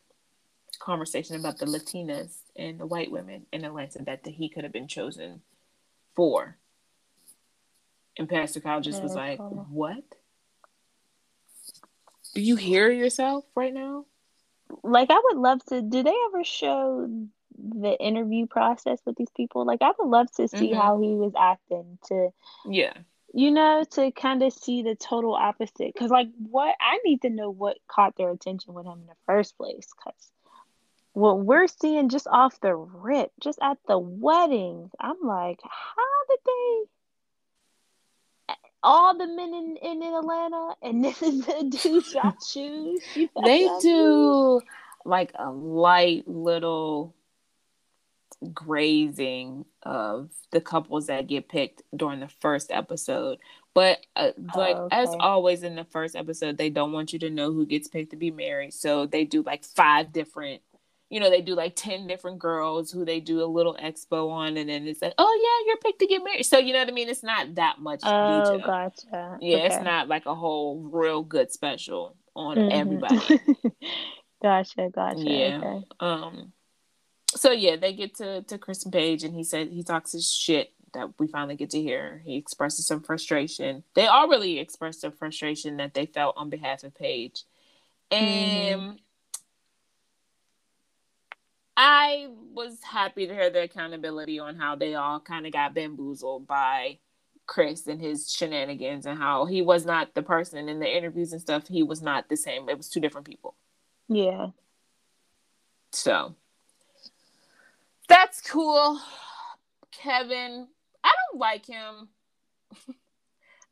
conversation about the Latinas and the white women in Atlanta that, that he could have been chosen for. And Pastor Kyle just was like. What? Do you hear yourself right now? like i would love to do they ever show the interview process with these people like i would love to see Mhm. how he was acting to Yeah. you know, to kind of see the total opposite. Because, like, what I need to know what caught their attention with him in the first place. Because what we're seeing just off the rip, just at the wedding, I'm like, how did they? All the men in, in Atlanta, and *laughs* this is the dude choose. *laughs* You they do like a light little grazing of the couples that get picked during the first episode. But uh, like Oh, as always in the first episode they don't want you to know who gets picked to be married. So they do like five different you know they do like 10 different girls who they do a little expo on and then it's like oh yeah you're picked to get married so you know what i mean it's not that much Oh, detail gotcha. yeah it's not like a whole real good special on Mhm. everybody *laughs* gotcha, gotcha. Yeah. Okay. Um. So yeah, they get to to Chris and Paige, and he said he talks his shit that we finally get to hear. He expresses some frustration. They all really expressed some frustration that they felt on behalf of Paige, and I was happy to hear the accountability on how they all kind of got bamboozled by Chris and his shenanigans, and how he was not the person in the interviews and stuff. He was not the same. It was two different people. Yeah. So That's cool. Kevin, I don't like him. *laughs*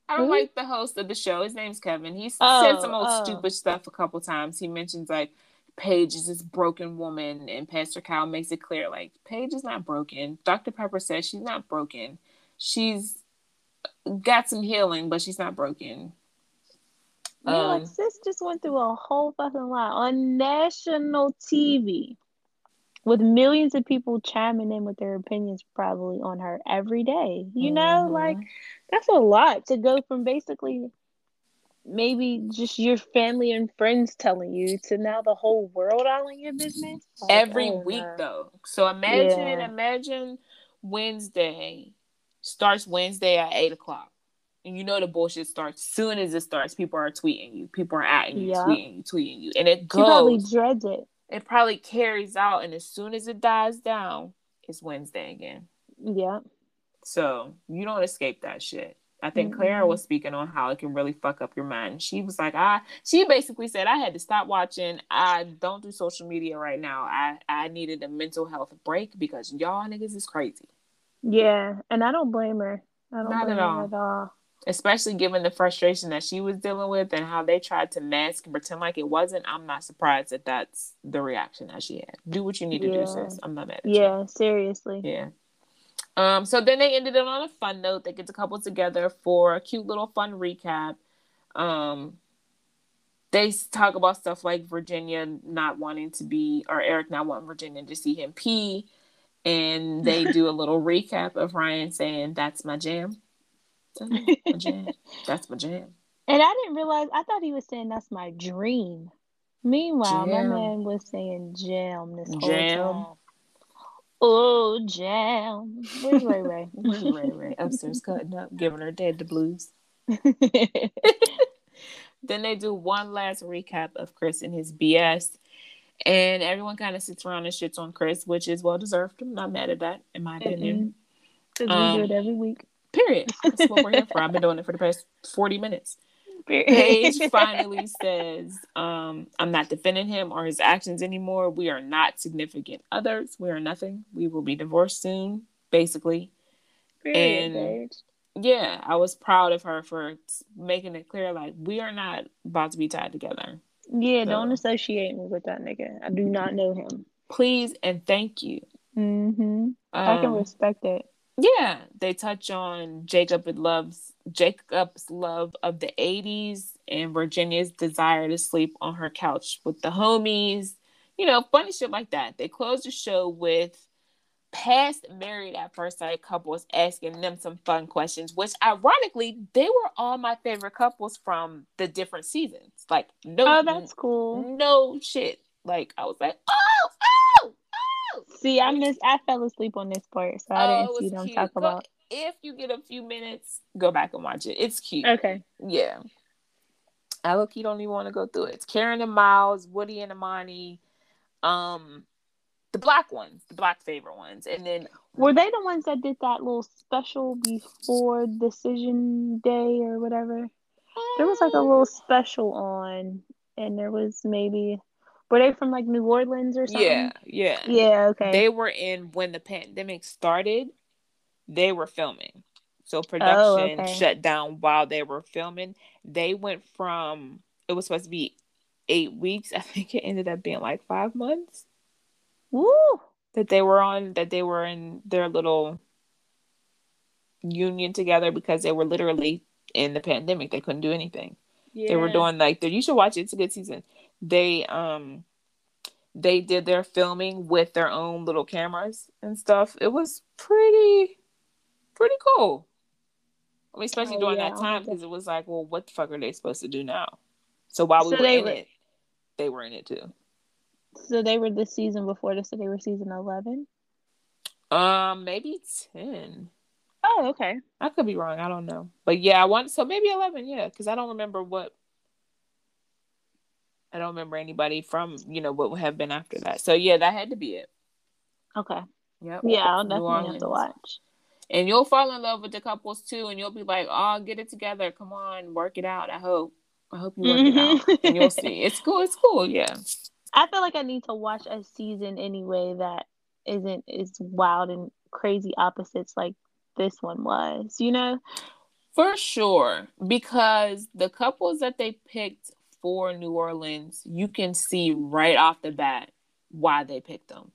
I don't like the host of the show. His name's Kevin. He Oh, said some oh, old oh. stupid stuff a couple times. He mentions like Paige is this broken woman, and Pastor Kyle makes it clear like Paige is not broken. Dr. Pepper says she's not broken. She's got some healing, but she's not broken. Yeah, like Um, sis just went through a whole fucking lot on national TV with millions of people chiming in with their opinions probably on her every day. You know, Mhm. like that's a lot to go from basically maybe just your family and friends telling you to now the whole world all in your business. Like, every oh, week no. though. So imagine, Yeah. imagine Wednesday starts Wednesday at eight o'clock. And you know the bullshit starts soon as it starts. People are tweeting you. People are at you, tweeting you, tweeting you, and it She probably dreads it. It probably carries out, and as soon as it dies down, it's Wednesday again. Yeah. So you don't escape that shit. I think Clara Mm-mm. was mm-hmm. speaking on how it can really fuck up your mind. She was like, I she basically said I had to stop watching. I don't do social media right now. I I needed a mental health break because y'all niggas is crazy. Yeah. And I don't blame her. I don't Not blame at her all. at all. Especially given the frustration that she was dealing with and how they tried to mask and pretend like it wasn't. I'm not surprised that that's the reaction that she had. Do what you need to Yeah. do, sis. I'm not mad at you. Yeah, seriously. Yeah. Um, so then they ended it on a fun note. They get the couple together for a cute little fun recap. Um, they talk about stuff like Virginia not wanting to be, or Eric not wanting Virginia to see him pee. And they *laughs* do a little recap of Ryan saying, That's my jam. That's my jam. That's my jam. And I didn't realize, I thought he was saying that's my dream. Meanwhile, my man was saying jam this whole Jam. time. Oh, jam. Where's Ray Ray? Where's Ray Ray? Upstairs cutting up, giving her dad the blues. *laughs* Then they do one last recap of Chris and his BS. And everyone kind of sits around and shits on Chris, which is well deserved. I'm not mad at that, in my opinion. Because Um, we do it every week. Period. That's what we're here for. I've been *laughs* doing it for the past 40 minutes. Paige *laughs* finally says, um, I'm not defending him or his actions anymore. We are not significant others. We are nothing. We will be divorced soon, basically. Period, and- Paige. Yeah, I was proud of her for making it clear like we are not about to be tied together. Yeah, don't associate me with that nigga. I do not know him. Please and thank you. Mm-hmm. I can Um, respect it. Yeah, they touch on Jacob with loves Jacob's love of the '80s and Virginia's desire to sleep on her couch with the homies. You know, funny shit like that. They close the show with past married at first sight couples asking them some fun questions, which ironically they were all my favorite couples from the different seasons. Like no, Oh, that's cool. no shit. Like I was like, oh, oh, oh. See, I missed. I fell asleep on this part, so I Oh, didn't see them cute. talk Go- about. If you get a few minutes, go back and watch it. It's cute. Okay. Yeah. I look, you don't even want to go through it. It's Karen and Miles, Woody and Amani, um, the black ones, the black favorite ones, and then Were they the ones that did that little special before decision day or whatever? There was like a little special on, and there was maybe were they from like New Orleans or something? yeah, yeah, Yeah. Okay. They were in when the pandemic started. They were filming, so production okay. shut down while they were filming. They went from it was supposed to be eight weeks. *laughs* I think it ended up being like five months. Woo. that they were on that they were in their little union together because they were literally in the pandemic they couldn't do anything Yeah. they were doing like the, you should watch it it's a good season they um they did their filming with their own little cameras and stuff it was pretty pretty cool i mean especially Oh, during yeah, that time because it was like well what the fuck are they supposed to do now so while we So were in were- it they were in it too So they were the season before this, so they were season eleven. um maybe 10 Oh, okay. I could be wrong. I don't know. But yeah, I want so maybe eleven. Yeah, because I don't remember what. I don't remember anybody from you know what would have been after that. So yeah, that had to be it. Okay. Yep. Yeah, I'll definitely have to watch. And you'll fall in love with the couples too, and you'll be like, "Oh, get it together. Come on, work it out." I hope. I hope you work it Mhm. out, *laughs* and you'll see. It's cool. It's cool. Yeah. I feel like I need to watch a season anyway that isn't as wild and crazy opposites like this one was, you know? For sure. Because the couples that they picked for New Orleans, you can see right off the bat why they picked them.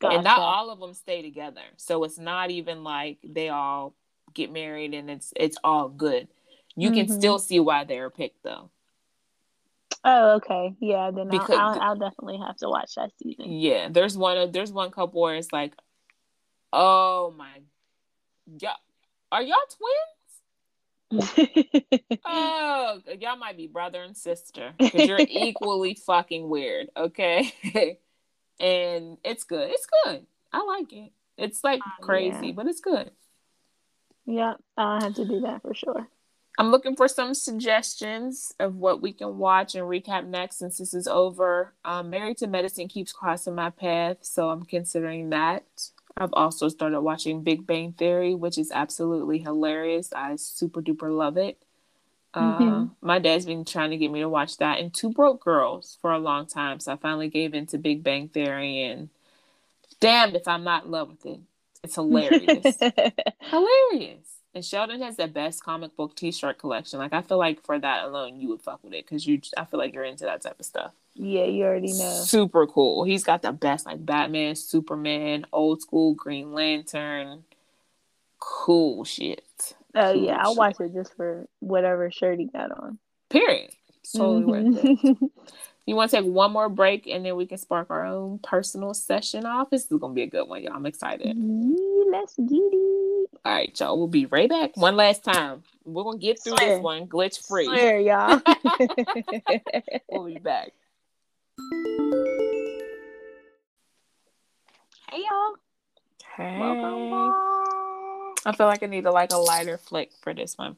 Gotcha. And not all of them stay together. So it's not even like they all get married and it's it's all good. You mm-hmm. can still see why they're picked though. Oh, okay. Yeah, then because, I'll, I'll, I'll, definitely have to watch that season. Yeah, there's one. There's one couple where it's like, oh my, yeah, are y'all twins? *laughs* oh, y'all might be brother and sister because you're *laughs* equally fucking weird. Okay, *laughs* and it's good. It's good. I like it. It's like uh, crazy, yeah. but it's good. Yeah, I have to do that for sure. I'm looking for some suggestions of what we can watch and recap next since this is over. Um, Married to Medicine keeps crossing my path, so I'm considering that. I've also started watching Big Bang Theory, which is absolutely hilarious. I super duper love it. Uh, mm-hmm. my dad's been trying to get me to watch that and Two Broke Girls for a long time, so I finally gave in to Big Bang Theory, and damned if I'm not in love with it. It's hilarious. *laughs* hilarious. And Sheldon has the best comic book T-shirt collection. Like I feel like for that alone, you would fuck with it because you. I feel like you're into that type of stuff. Yeah, you already know. Super cool. He's got the best like Batman, Superman, old school Green Lantern. Cool shit. Oh cool yeah, I'll watch it just for whatever shirt he got on. Period. totally worth it. Mm-hmm. *laughs* You want to take one more break and then we can spark our own personal session off? This is going to be a good one, y'all. I'm excited. Mm-hmm. let's get it. All right, y'all. We'll be right back one last time. We're going to get through Swear. this one glitch free. Swear, y'all. *laughs* *laughs* we'll be back. Hey, y'all. Hey. Welcome I feel like I need to like a lighter flick for this one.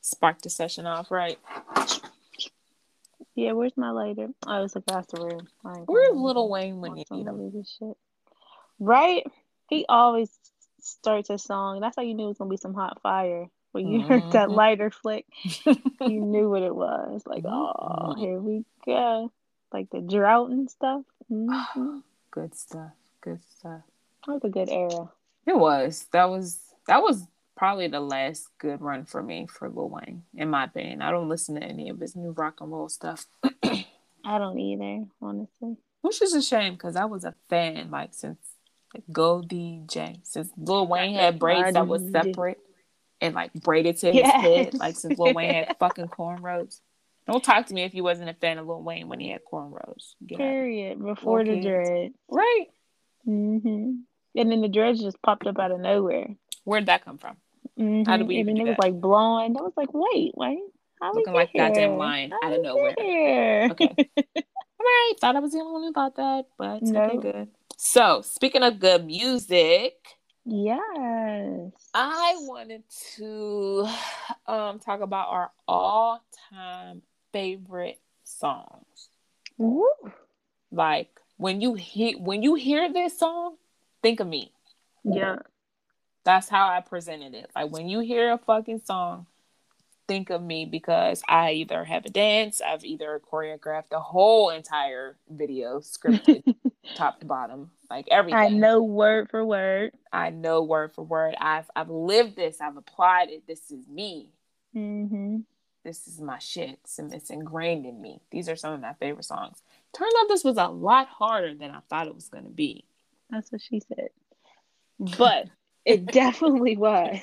Spark the session off, right? Yeah, where's my lighter? Oh, it's across the room. Where's Lil Wayne when you need him? Shit. Right? He always starts a song. That's how you knew it was gonna be some hot fire. When you mm-hmm. heard that mm-hmm. lighter flick, *laughs* you knew what it was. Like, oh, here we go. Like the drought and stuff. *sighs* Mm-hmm. Good stuff. Good stuff. That was a good era. It was. That was that was probably the last good run for me for Lil Wayne, in my opinion. I don't listen to any of his new rock and roll stuff. *clears throat* I don't either, honestly. Which is a shame because I was a fan like since like Go DJ. Since Lil Wayne had braids that was separate and like braided to his yes. head, like since Lil Wayne had *laughs* fucking cornrows. Don't talk to me if you wasn't a fan of Lil Wayne when he had cornrows. Get Period. Out. Before the dread. Right. Mm-hmm. And then the dreads just popped up out of nowhere. Where'd that come from? Mm-hmm. How did we? And then it was like blowing. I was like, wait, wait. How Looking like here? goddamn lion out of nowhere. Here? Okay. *laughs* All right. Thought I was the only one who thought that, but it's okay, good. So speaking of good music. Yes. I wanted to um talk about our all-time favorite songs. Ooh. Like when you hear when you hear this song, think of me. Yeah. That's how I presented it. Like when you hear a fucking song, think of me because I either have a dance, I've either choreographed the whole entire video scripted *laughs* top to bottom, like everything. I know word for word. I know word for word. I've I've lived this. I've applied it. This is me. Mm-hmm. This is my shit. It's ingrained in me. These are some of my favorite songs. Turned out this was a lot harder than I thought it was going to be. That's what she said. But it definitely was.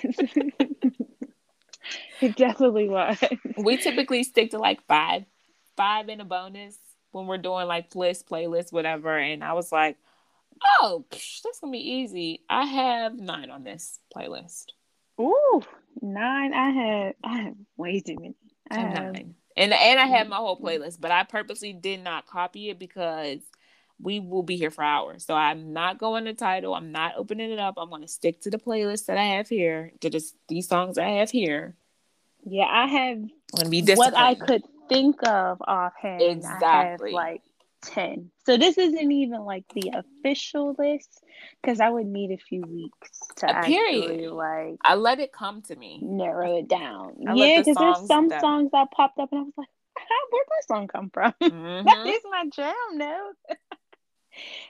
it definitely was. We typically stick to like five, five in a bonus when we're doing like list, playlist, whatever. And I was like, oh, that's gonna be easy. I have nine on this playlist. Ooh, nine. I have I have way too many. I have nine. And and I had mm-hmm. my whole playlist, but I purposely did not copy it because we will be here for hours. So I'm not going to title. I'm not opening it up. I'm going to stick to the playlist that I have here, to just these songs I have here. Yeah, I have I'm be what I could think of offhand. Exactly. like 10. So this isn't even like the official list because I would need a few weeks to a period. actually like I let it come to me. Narrow it down. I yeah, because the there's some that... songs that popped up and I was like, where'd that song come from? *laughs* Mm-hmm. that is my jam, no. *laughs*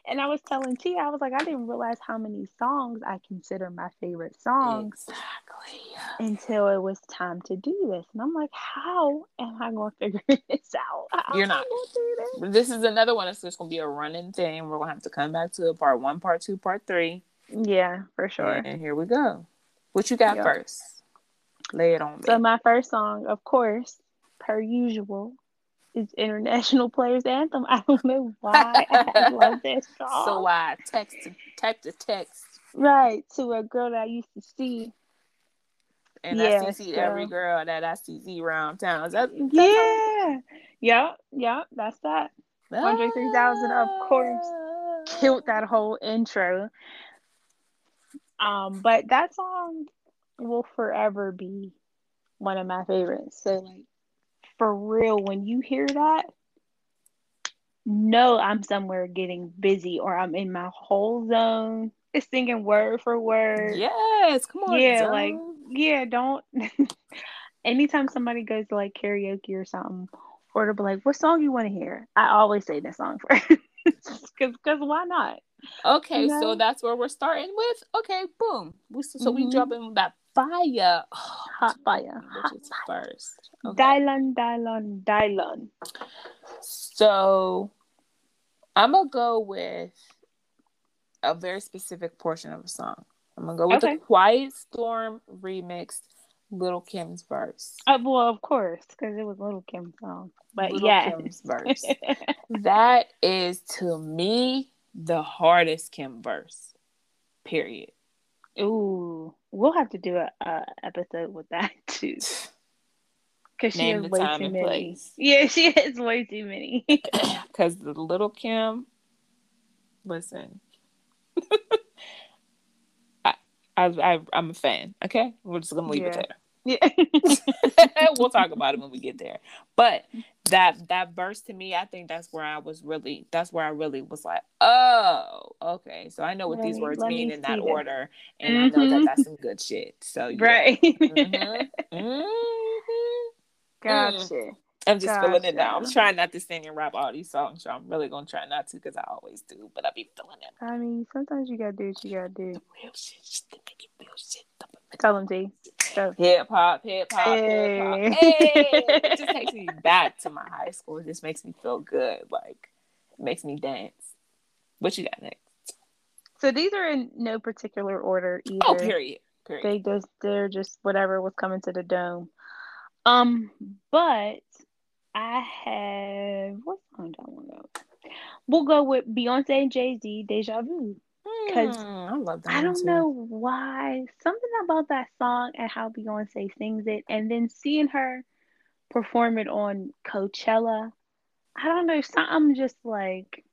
and I was telling T, I was like, I didn't realize how many songs I consider my favorite songs Exactly. until it was time to do this. And I'm like, how am I going to figure *laughs* this out? How You're not. do this? This is another one that's just gonna be a running thing. We're gonna have to come back to it. Part one, part two, part three. Yeah, for sure. And here we go. What you got Yep. first? Lay it on me. So my first song, of course, per usual, is International Players Anthem. *laughs* I don't know why I *laughs* love this song. so I text to text to text, right to a girl that I used to see. and Yeah, I see every girl that I see around town. Is that Yeah, yep, yep. That's that. Andre 3000, of course, Killed that whole intro. Um, but that song will forever be one of my favorites. So like for real, when you hear that, know I'm somewhere getting busy or I'm in my whole zone. It's singing word for word. Yes, come on. Yeah, Zone. like yeah, don't *laughs* anytime somebody goes to like karaoke or something, or to be like, what song you want to hear? I always say this song *laughs* first. Cause, cause why not? Okay, You so that's where we're starting with. Okay, boom. We, so we Mhm. drop in that fire. Oh, Hot fire. Hot which is first. Okay. Dylan, Dylan, Dylan. So I'm gonna go with a very specific portion of a song. I'm gonna go with Okay. the Quiet Storm remixed Lil Kim's verse. Uh, well, of course, because it was Lil Kim's song. But Lil yeah. Kim's verse. *laughs* that is to me the hardest Kim verse. Period. Ooh, we'll have to do a, a episode with that *laughs* too. Because she has way too many. place. *laughs* Yeah, she has way too many. *laughs* Because the Lil Kim, listen, I, I, I, I'm a fan. Okay, we're just gonna leave Yeah. it there. Yeah. *laughs* *laughs* we'll talk about it when we get there. But that that verse to me, I think that's where I was really. That's where I really was like, oh, okay. So I know what Let these me- words mean me in that this. order, and I know that Mhm. that's some good shit. So yeah. right. Mhm. *laughs* Mhm. Gotcha. I'm just feeling it now. I'm trying not to sing and rap all these songs, so I'm really gonna try not to because I always do. But I'll be feeling it. I mean, sometimes you gotta do what you gotta do. The real shit, just to make it real shit. Tell them, T. Hip hop, hip hop, hip hop. Hey. Hey, it just takes me *laughs* back to my high school. It just makes me feel good. Like, it makes me dance. What you got next? so these are in no particular order either. Oh, period. Period. They just they're just whatever was coming to the dome. Um, but I have what song do I want to go? We'll go with Beyonce and Jay Z, Deja Vu. 'Cause Hmm, I love that. I don't too. know why something about that song and how Beyonce sings it, and then seeing her perform it on Coachella. I don't know. Something just like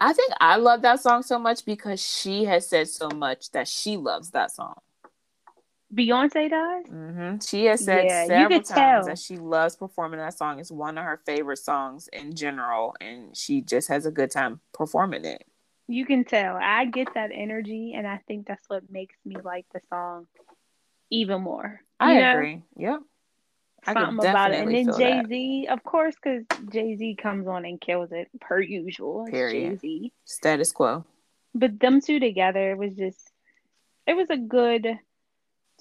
I think I love that song so much because she has said so much that she loves that song. Beyonce does. hmm She has said Yeah, several times tell. that she loves performing that song. It's one of her favorite songs in general, and she just has a good time performing it. You can tell. I get that energy, and I think that's what makes me like the song even more. I You know? agree. Yep. Something about it. And then Jay Z, of course, because Jay Z comes on and kills it per usual. Jay Period. Z. Status quo. But them two together, it was just, it was a good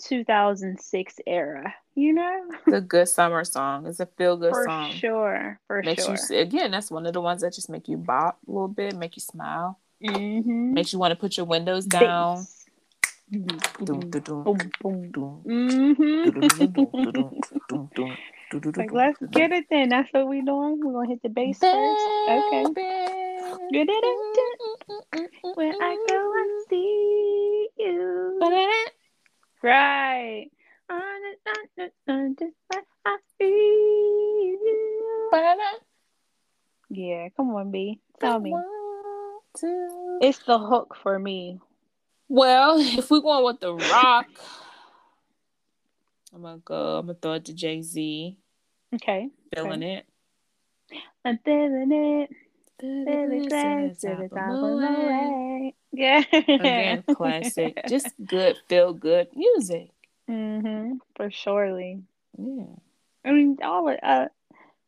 2006 era, you know? The good summer song. It's a feel good song. sure. For Makes sure. you again. That's one of the ones that just make you bop a little bit, make you smile, mm-hmm. makes you want to put your windows down. Mm-hmm. Like, let's get it then. That's what we doing. We're gonna hit the bass first. Okay. Baby. When I go and see you. Right. I. Yeah, come on, B. Tell me. It's the hook for me. Well, if we're going with the rock, I'm gonna go. I'm gonna throw it to Jay Z. Okay. Feeling it. I'm feeling it. Feeling it. To the top of my way. Yeah. Again, classic. *laughs* Just good, feel good music. mm-hmm. For surely. Yeah. I mean, all of, uh,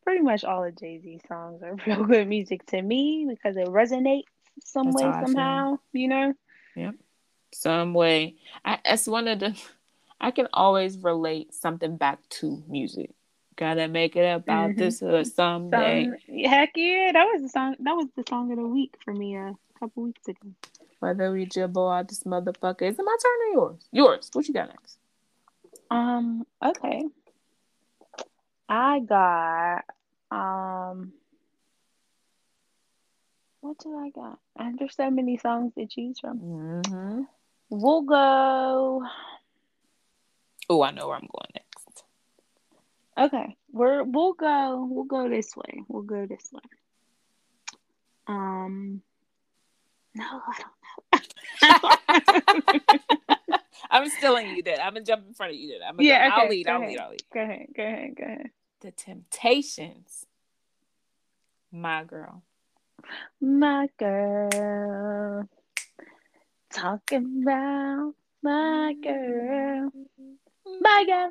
pretty much all of Jay Z songs are *laughs* real good music to me because it resonates some That's way, how somehow. You know. Yep some way. I, that's one of the. *laughs* I can always relate something back to music. Gotta make it about Mhm. this or someday. Some, heck yeah, that was the song. That was the song of the week for me a couple weeks ago. Whether we jibble out this motherfucker. Is it my turn or yours? Yours. What you got next? Um. Okay. I got. Um. What do I got? And there's so many songs to choose from. Mm-hmm. We'll go. Oh, I know where I'm going next. Okay, we're we'll go. We'll go this way. We'll go this way. Um. No, I don't know. *laughs* I'm still in you did. I'm gonna jump in front of you did. I'm gonna, Yeah, I'll lead. go I'll ahead. lead. I'll lead. go ahead. Go ahead. Go ahead. The Temptations. My girl. My girl, talking about my girl, my girl.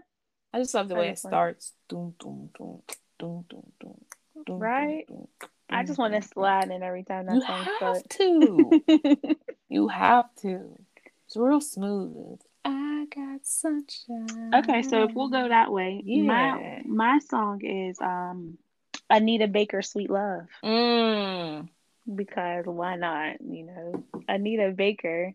I just love the way it starts. Doom, doom, doom, doom, doom, doom, doom, Right? doom, doom, I just want to slide in every time doom. that song You have to. *laughs* you have to. It's real smooth. I got sunshine. okay, so if we'll go that way, Yeah. my my song is um Anita Baker, "Sweet Love," Mm. because why not? You know, Anita Baker.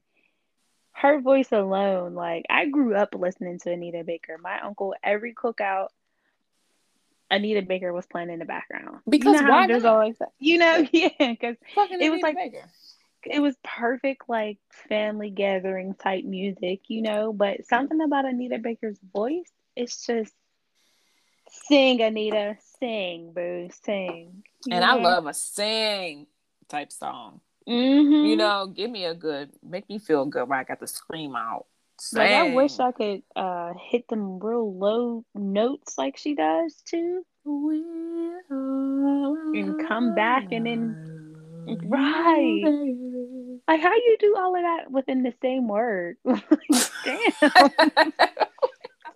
Her voice alone, like I grew up listening to Anita Baker. My uncle, every cookout, Anita Baker was playing in the background. Because you know why there's always you know, yeah, because It was like- Baker. it was perfect like family gathering type music, you know. But something about Anita Baker's voice, it's just sing, Anita, sing, boo, sing. And I love a sing type song. hmm You know, give me a good, make me feel good where I got to scream out. Like I wish I could uh hit them real low notes like she does too. and come back and then- Right. Like how you do all of that within the same word? *laughs* Damn, *laughs*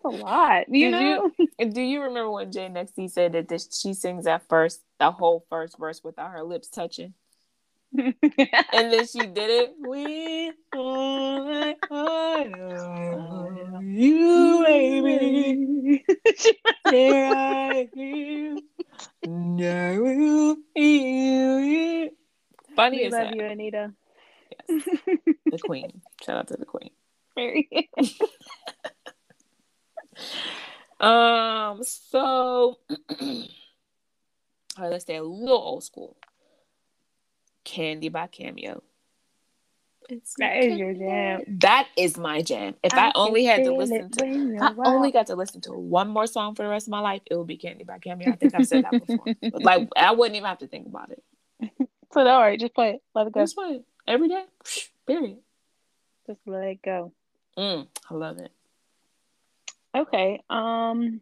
a lot. You Did know? *laughs* And do you remember when Jay Nexty said that this, she sings that first, the whole first verse without her lips touching? *laughs* And then she did it. We you, baby. *laughs* Here I am. I will you. Funny we as love that. you, Anita. Yes. the queen. Shout out to the queen. Very. Um, so *clears throat* all right, let's stay a little old school. Candy by Cameo. It's That is your jam. That is my jam. If I, only had to listen to to. if I only got to listen to one more song for the rest of my life, it would be Candy by Cameo. I think I've said that before. *laughs* Like I wouldn't even have to think about it. So all right, just play it. Let it go. That's what every day. Period. Just let it go. Mm, I love it. Okay. Um.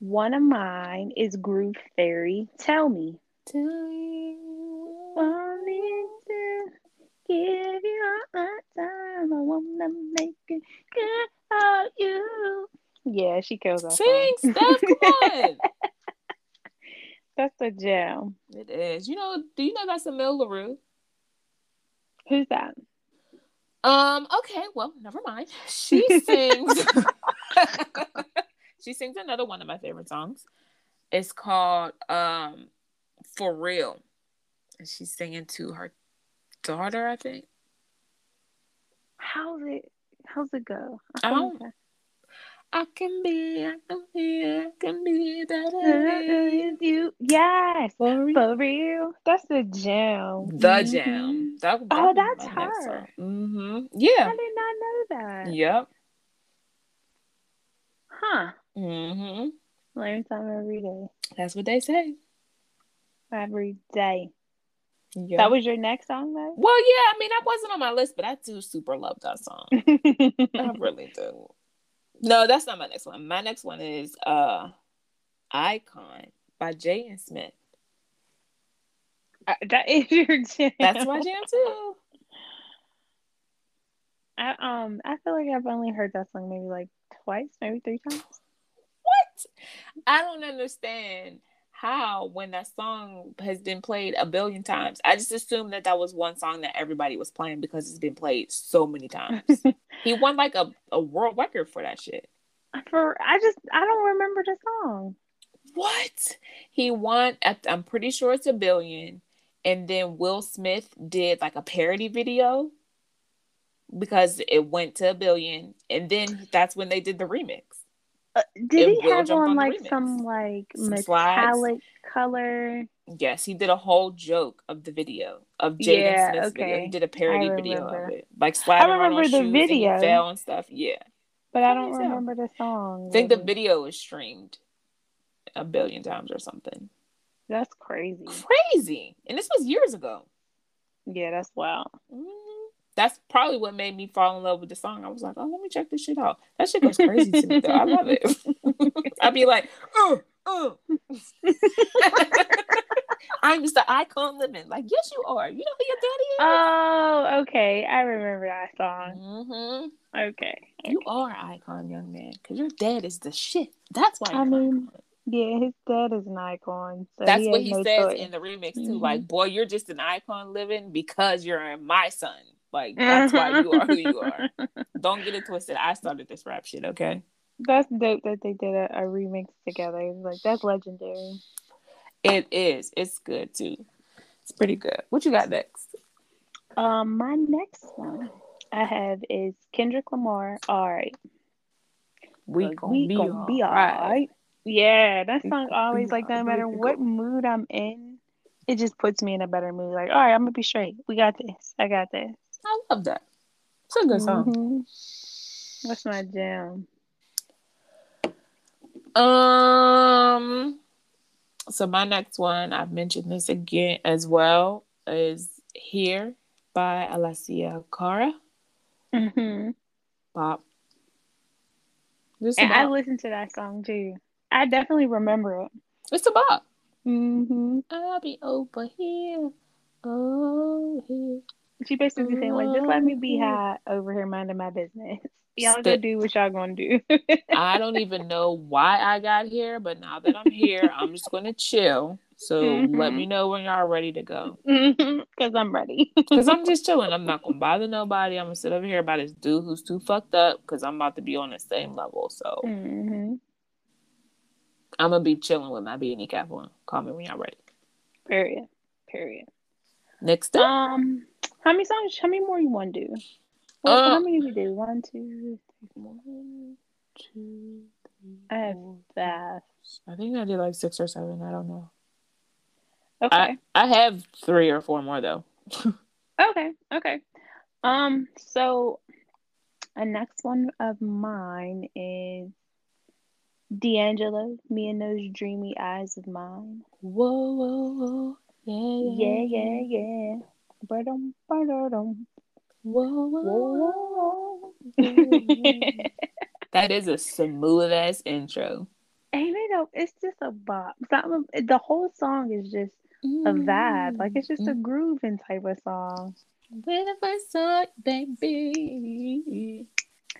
One of mine is Groove Theory. Tell me. Tell me Want me to give you all my time. I wanna make it good for you. Yeah, she kills that Sing, song. Steph. Come on. That's a jam. It is. You know, do you know that's Amel Larrieux? Who's that? Um, okay, well, never mind. *laughs* She sings *laughs* She sings another one of my favorite songs. It's called um For Real. And she's singing to her daughter, I think. How's it? How's it go? I think don't- I can be, I can be, I can be better. Uh, you yes For real. for real. That's a jam. The Mhm. jam. That, that Oh, that's her. Mm-hmm. Yeah. I did not know that. Yep. Huh? Mm-hmm. Learn something every day. That's what they say. Every day. Yeah. That was your next song, though. well, yeah. I mean, that wasn't on my list, but I do super love that song. *laughs* I really do. No, that's not my next one. My next one is uh Icon by Jaden Smith. Uh, that is *laughs* your jam. That's my jam too. I um I feel like I've only heard that song maybe like twice, maybe three times. What? I don't understand how when that song has been played a billion times. I just assumed that that was one song that everybody was playing because it's been played so many times. *laughs* he won like a, a world record for that shit. For I just I don't remember the song. What? He won at I'm pretty sure it's a billion. And then Will Smith did like a parody video because it went to a billion. And then that's when they did the remix. Uh, did he have on, on like some like some metallic slides. color? Yes, he did a whole joke of the video of Jaden yeah, Smith's okay. video. He did a parody video of it, like sliding I remember the video, and fell and stuff. Yeah, but I don't remember the song. I think the video was streamed a billion times or something. That's crazy. Crazy, and this was years ago. Yeah, that's wild. Mm-hmm that's probably what made me fall in love with the song. I was like, oh, let me check this shit out. That shit goes crazy to me, though. I love it. *laughs* I'd be like, oh, oh. *laughs* I'm just the icon living. Like, yes, you are. You know who your daddy is? Oh, okay. I remember that song. Mm-hmm. Okay. You are icon, young man, because your dad is the shit. That's why. I mean, yeah, his dad is an icon. So That's he what he no says choice. in the remix too. Mm-hmm. Like, boy, you're just an icon living because you're my son. Like that's why you are who you are. *laughs* Don't get it twisted. I started this rap shit, okay? That's dope that they did a, a remix together. Like that's legendary. It is. It's good too. It's pretty good. What you got next? Um, my next one I have is Kendrick Lamar. All right. We gonna, we be, gonna all be all right. right. Yeah, that song always like. No matter what mood I'm in, it just puts me in a better mood. Like, all right, I'm gonna be straight. We got this. I got this. I love that. It's a good song. Mm-hmm. What's my jam? Um. So my next one, I've mentioned this again as well, is "Here" by Alessia Cara. Mm-hmm. Bop. This and I listened to that song too. I definitely remember it. It's a bop. Mm-hmm. I'll be over here. Oh, here. She basically saying like, just let me be mm-hmm. high over here minding my business. Y'all St- go do what y'all gonna do. I don't even *laughs* know why I got here, but now that I'm here, I'm just gonna chill. So mm-hmm. let me know when y'all ready to go. *laughs* Because I'm ready. *laughs* Because I'm just chilling. I'm not gonna bother nobody. I'm gonna sit over here about this dude who's too fucked up. Because I'm about to be on the same level. So mm-hmm. I'm gonna be chilling with my beanie cap on. Call me when y'all ready. Period. Period. Next up. Um. How many songs? How many more you want to do? Well, uh, how many do we do? One, two, three, one, two, three. I have that. I think I did like six or seven. I don't know. Okay. I, I have three or four more though. okay. Okay. Um. So, a next one of mine is D'Angelo. Me and those dreamy eyes of mine. Whoa, whoa, whoa. Yeah, yeah, yeah, yeah. Ba-dum, ba-da-dum. Whoa, whoa, *laughs* that is a smooth ass intro. Ain't it? A, it's just a bop. Something, the whole song is just a vibe. Like it's just a mm-hmm. grooving type of song. When I first saw it, baby,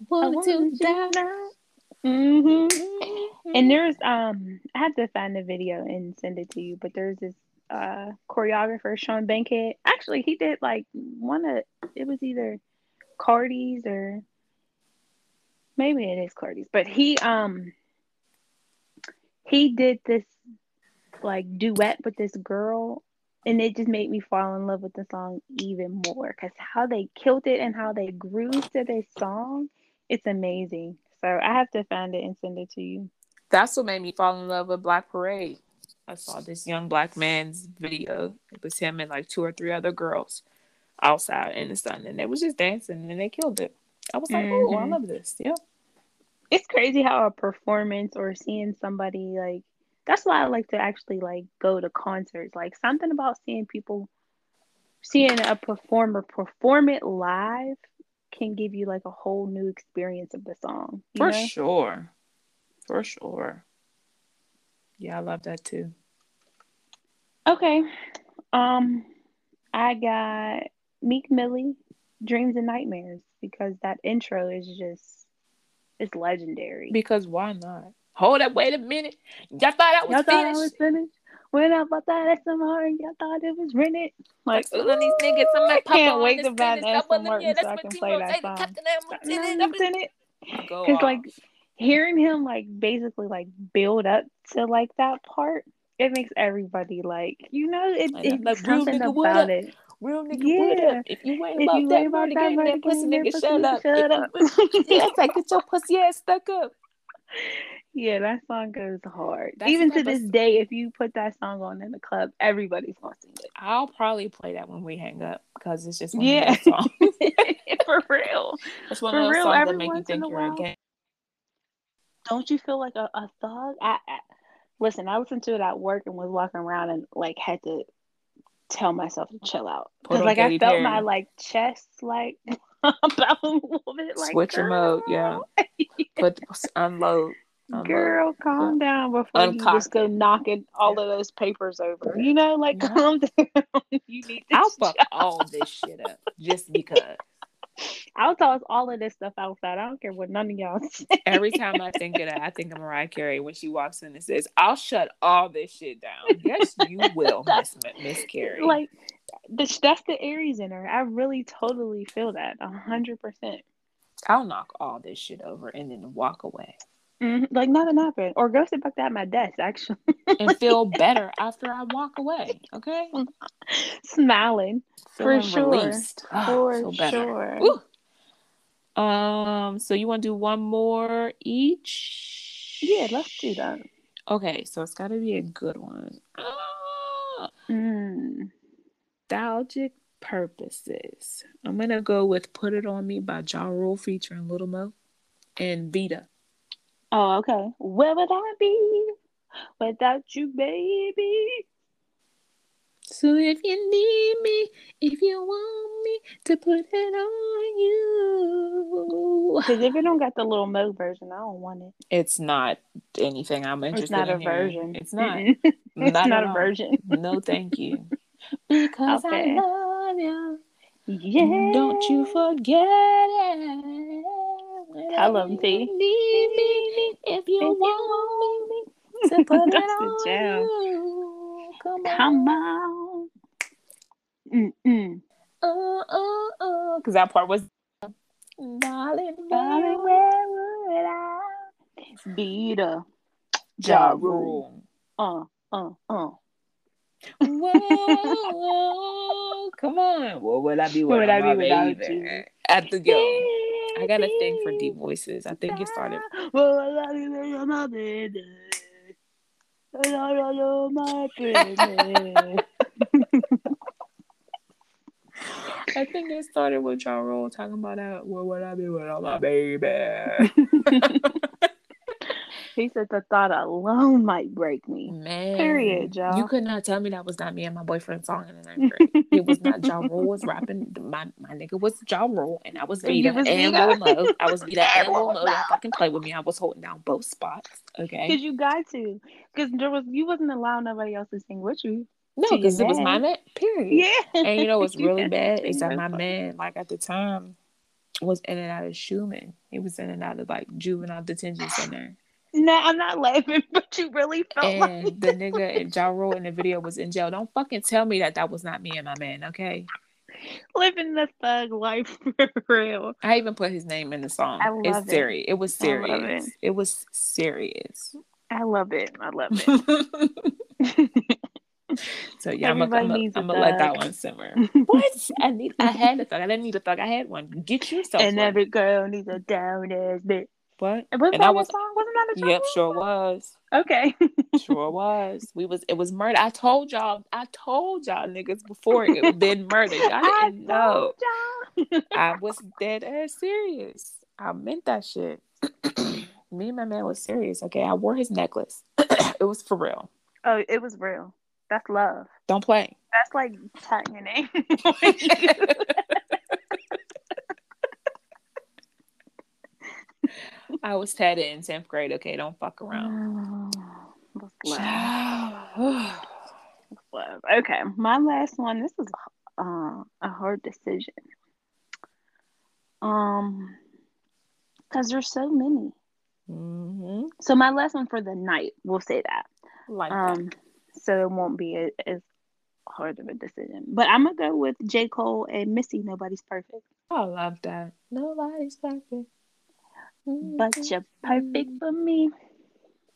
want to die. Mm-hmm. mm-hmm. And there's um, I have to find the video and send it to you. But there's this uh, choreographer Sean Bankhead. Actually, he did like one of it was either Cardi's or maybe it is Cardi's, but he um he did this like duet with this girl and it just made me fall in love with the song even more because how they killed it and how they groove to this song it's amazing. So i have to find it and send it to you. That's what made me fall in love with black parade I saw this young black man's video. It was him and like two or three other girls outside in the sun, and they was just dancing and they killed it. I was like, mm-hmm. oh, I love this. Yeah. It's crazy how a performance or seeing somebody like that's why I like to actually like go to concerts. Like something about seeing people seeing a performer perform it live can give you like a whole new experience of the song. For know? sure. For sure. Yeah, I love that too. Okay. Um I got Meek Mill, Dreams and Nightmares, because that intro is just it's legendary. Because why not? Hold up, wait a minute. Y'all thought I was Y'all finished. I was finished? When I bought that SMR, I thought it was rented. Like, Like, of these niggas, I'm I can't wait to buy an and stuff Aston on them. Yeah, Martin so I can play that song. Captain Hamilton. Nothing's in it. Go Because like hearing him like basically like build up to like that part, it makes everybody like you know it, it's like, real something about it. Real nigga, Yeah. what up? If you ain't about you that murder game, then pussy nigga, shut up. shut up. *laughs* yeah, it's like get your pussy ass stuck up. Yeah, that song goes hard. That's Even to this s- day, if you put that song on in the club, everybody's gonna sing it. I'll probably play that when we hang up because it's just Yeah. of those songs. *laughs* For real. It's one For of those real, songs that make you think you're a while. Don't you feel like a, a thug? I, I listen. I listened to it at work and was walking around and like had to tell myself to chill out because like I felt Perry. my like chest like *laughs* about a little bit like Switch your mode, yeah. girl, *laughs* Put unload. unload. Girl, calm down before you just go knocking all of those papers over. You know, like Yeah. *laughs* calm down. you need to I'll fuck all this shit up just because. I'll toss all of this stuff outside. I don't care what none of y'all *laughs* say. Every time I think of that, I think of Mariah Carey when she walks in and says, "I'll shut all this shit down." Yes, you will, *laughs* Miss Miss Carey. like the, that's the Aries in her. I really totally feel that a hundred percent. I'll knock all this shit over and then walk away Mhm, Like nothing happened, or go sit back down at my desk. Actually, *laughs* and feel better after I walk away. Okay, *laughs* smiling for sure. released. Ah, for better. sure. Um. So you want to do one more each? Yeah, let's do that. Okay, so it's got to be a good one. Ah, Mm. nostalgic purposes. I'm gonna go with "Put It On Me" by Ja Rule featuring Lil Mo and Vita. Oh, okay. Where would I be without you, baby? So if you need me, if you want me to put it on you, Because if you don't got the Lil Mo version, I don't want it. it's not anything I'm interested It's not a hearing. version. It's not. *laughs* It's Not not, a version. No, thank you. *laughs* Because Okay. I love you. Yeah. Don't you forget it. Tell 'em, T. Need me if you want me to *laughs* put it on you. Come on. Come on. Mm-mm. Uh, uh, uh. Because that part was. Darling, Darling, where would I be the Ja Ja Rule. Uh, uh, uh. Whoa, *laughs* come on. What would I be Where would I be without you? At the go. I got a thing for deep voices. I think it started. *laughs* I love you, baby, my baby. I love you, my baby. *laughs* I think it started with Ja Rule talking about that. Where would I be without my baby? *laughs* he said the thought alone might break me. Man, Period, y'all. You could not tell me that was not me and my boyfriend song in the ninth grade. It was not Ja Rule was rapping. *laughs* My my nigga was Ja Rule, and I was Vita was and. Lil Mo. I was *laughs* Vita And Lil Mo. Don't fucking play with me. I was holding down both spots. Okay. Cause you got to, cause there was you wasn't allowing nobody else to sing with you. No, because it was my man. Period. Yeah. And you know what's *laughs* really to bad is that my man, like at the time, was in and out of Schumann. He was in and out of like juvenile detention center. No, I'm not laughing, *laughs* but you really felt like And the nigga and Ja Rule in the video was in jail. Don't fucking tell me that that was not me and my man, okay? living the thug life *laughs* for real. I even put his name in the song. I love it's it. serious. It was serious. it. It. was serious. I love it. I love it. *laughs* so yeah, I'm gonna Everybody I'm let that one simmer. what? I need. I had a thug. I didn't need a thug. I had one. Get yourself and one. every girl needs a down ass bitch. What? Wasn't And that I a was. song? Wasn't that a? Yep, sure was. Okay. *laughs* Sure was. We was. It was murder. I told y'all. I told y'all niggas before it had been murder. Y'all *laughs* I didn't know. I *laughs* was dead ass serious. I meant that shit. *clears throat* Me and my man was serious. Okay, I wore his necklace. *clears throat* it was for real. Oh, it was real. That's love. Don't play. That's like tatting your name. I was tatted in tenth grade. Okay, don't fuck around. *sighs* Love. *sighs* Love. Okay, my last one. This is uh, a hard decision. Um, because there's so many. hmm So my last one for the night, we'll say that. Like Um, so it won't be a, as hard of a decision. But I'm gonna go with J. Cole and Missy. Nobody's perfect. I love that. Nobody's perfect. But you're perfect for me.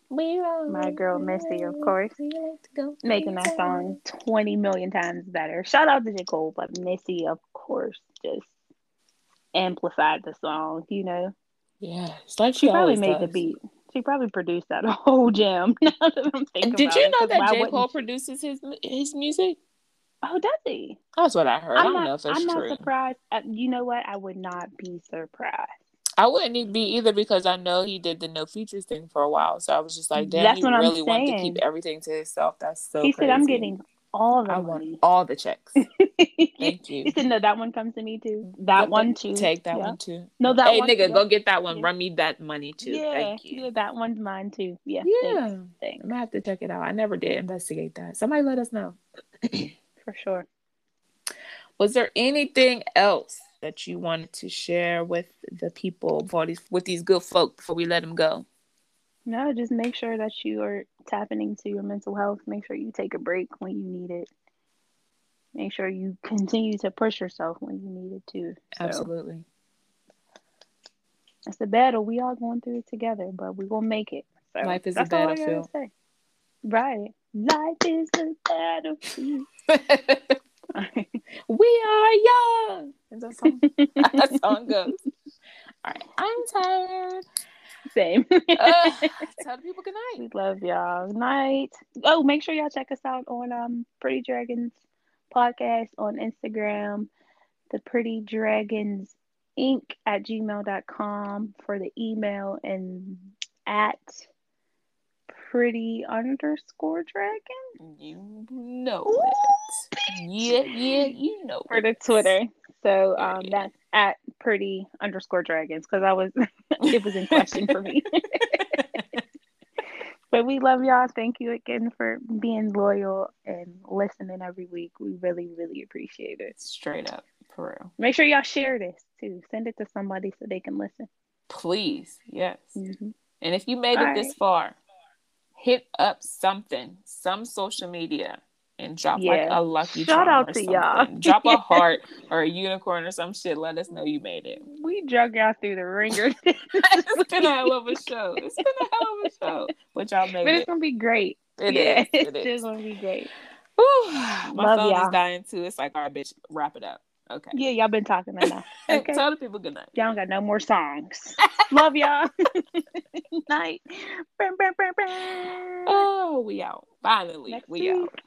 We My girl Missy, of course. Making that song 20 million times better. Shout out to J. Cole, but Missy, of course, just amplified the song, you know. Yeah, it's like she, She probably made the beat. She probably produced that *laughs* whole jam. Now that I'm thinking Did you it, that J. Cole produces his his music? Oh, does he? That's what I heard. I I'm don't not, know if it's I'm true. not surprised. Uh, you know what? I would not be surprised. I wouldn't be either because I know he did the no features thing for a while. So I was just like, damn, That's he what I'm really wanted to keep everything to himself. That's so he said, "I'm getting all the I want all the checks. *laughs* Thank you. he said, "No, that one comes to me too. That Yep, one too. Take that Yeah. one too. No, that hey, one- nigga, yeah. go get that one. Yeah. Run me that money too. Yeah, Thank you. yeah, that one's mine too. Yeah, Yeah. thanks, thanks I'm gonna have to check it out. I never did investigate that. Somebody let us know. for sure. Was there anything else that you wanted to share with the people, for these, with these good folk, before we let them go? No, just make sure that you are tapping into your mental health. Make sure you take a break when you need it. Make sure you continue to push yourself when you need it too. So Absolutely. it's a battle. We all going through it together, but we gonna make it. So Life is a battlefield. Right. Life is a battlefield. *laughs* *laughs* we are young. Is that song? *laughs* *laughs* that song goes. All right, I'm tired. Same. Uh, tell the people good night. We love y'all. Night. Oh, make sure y'all check us out on um Pretty Dragons podcast on Instagram, the Pretty Dragons Inc. at gmail.com for the email and at pretty underscore dragon You know it. Yeah, yeah, you know for the. Twitter. So um that's at pretty underscore dragons because I was *laughs* it was in question for me. *laughs* But we love y'all. Thank you again for being loyal and listening every week. We really, really appreciate it. Straight up, for real. Make sure y'all share this too. Send it to somebody so they can listen. Please, yes. hmm And if you made it this right. far, hit up something, some social media, and drop like a lucky Shout out to something. y'all. drop a *laughs* heart or a unicorn or some shit. Let us know you made it. We drug y'all through the ringer. *laughs* it's been a hell of a show. It's been a hell of a show, but y'all made but it's it. gonna be great. It yeah, is. *laughs* it's It is. gonna be great. Whew. My Love phone y'all. is dying too. It's like, all right, bitch, wrap it up. Okay. Yeah, y'all been talking enough. *laughs* Okay. Tell the people good night. Y'all got no more songs. *laughs* Love y'all. *laughs* Night. Oh, we out. Finally, Next we week. out.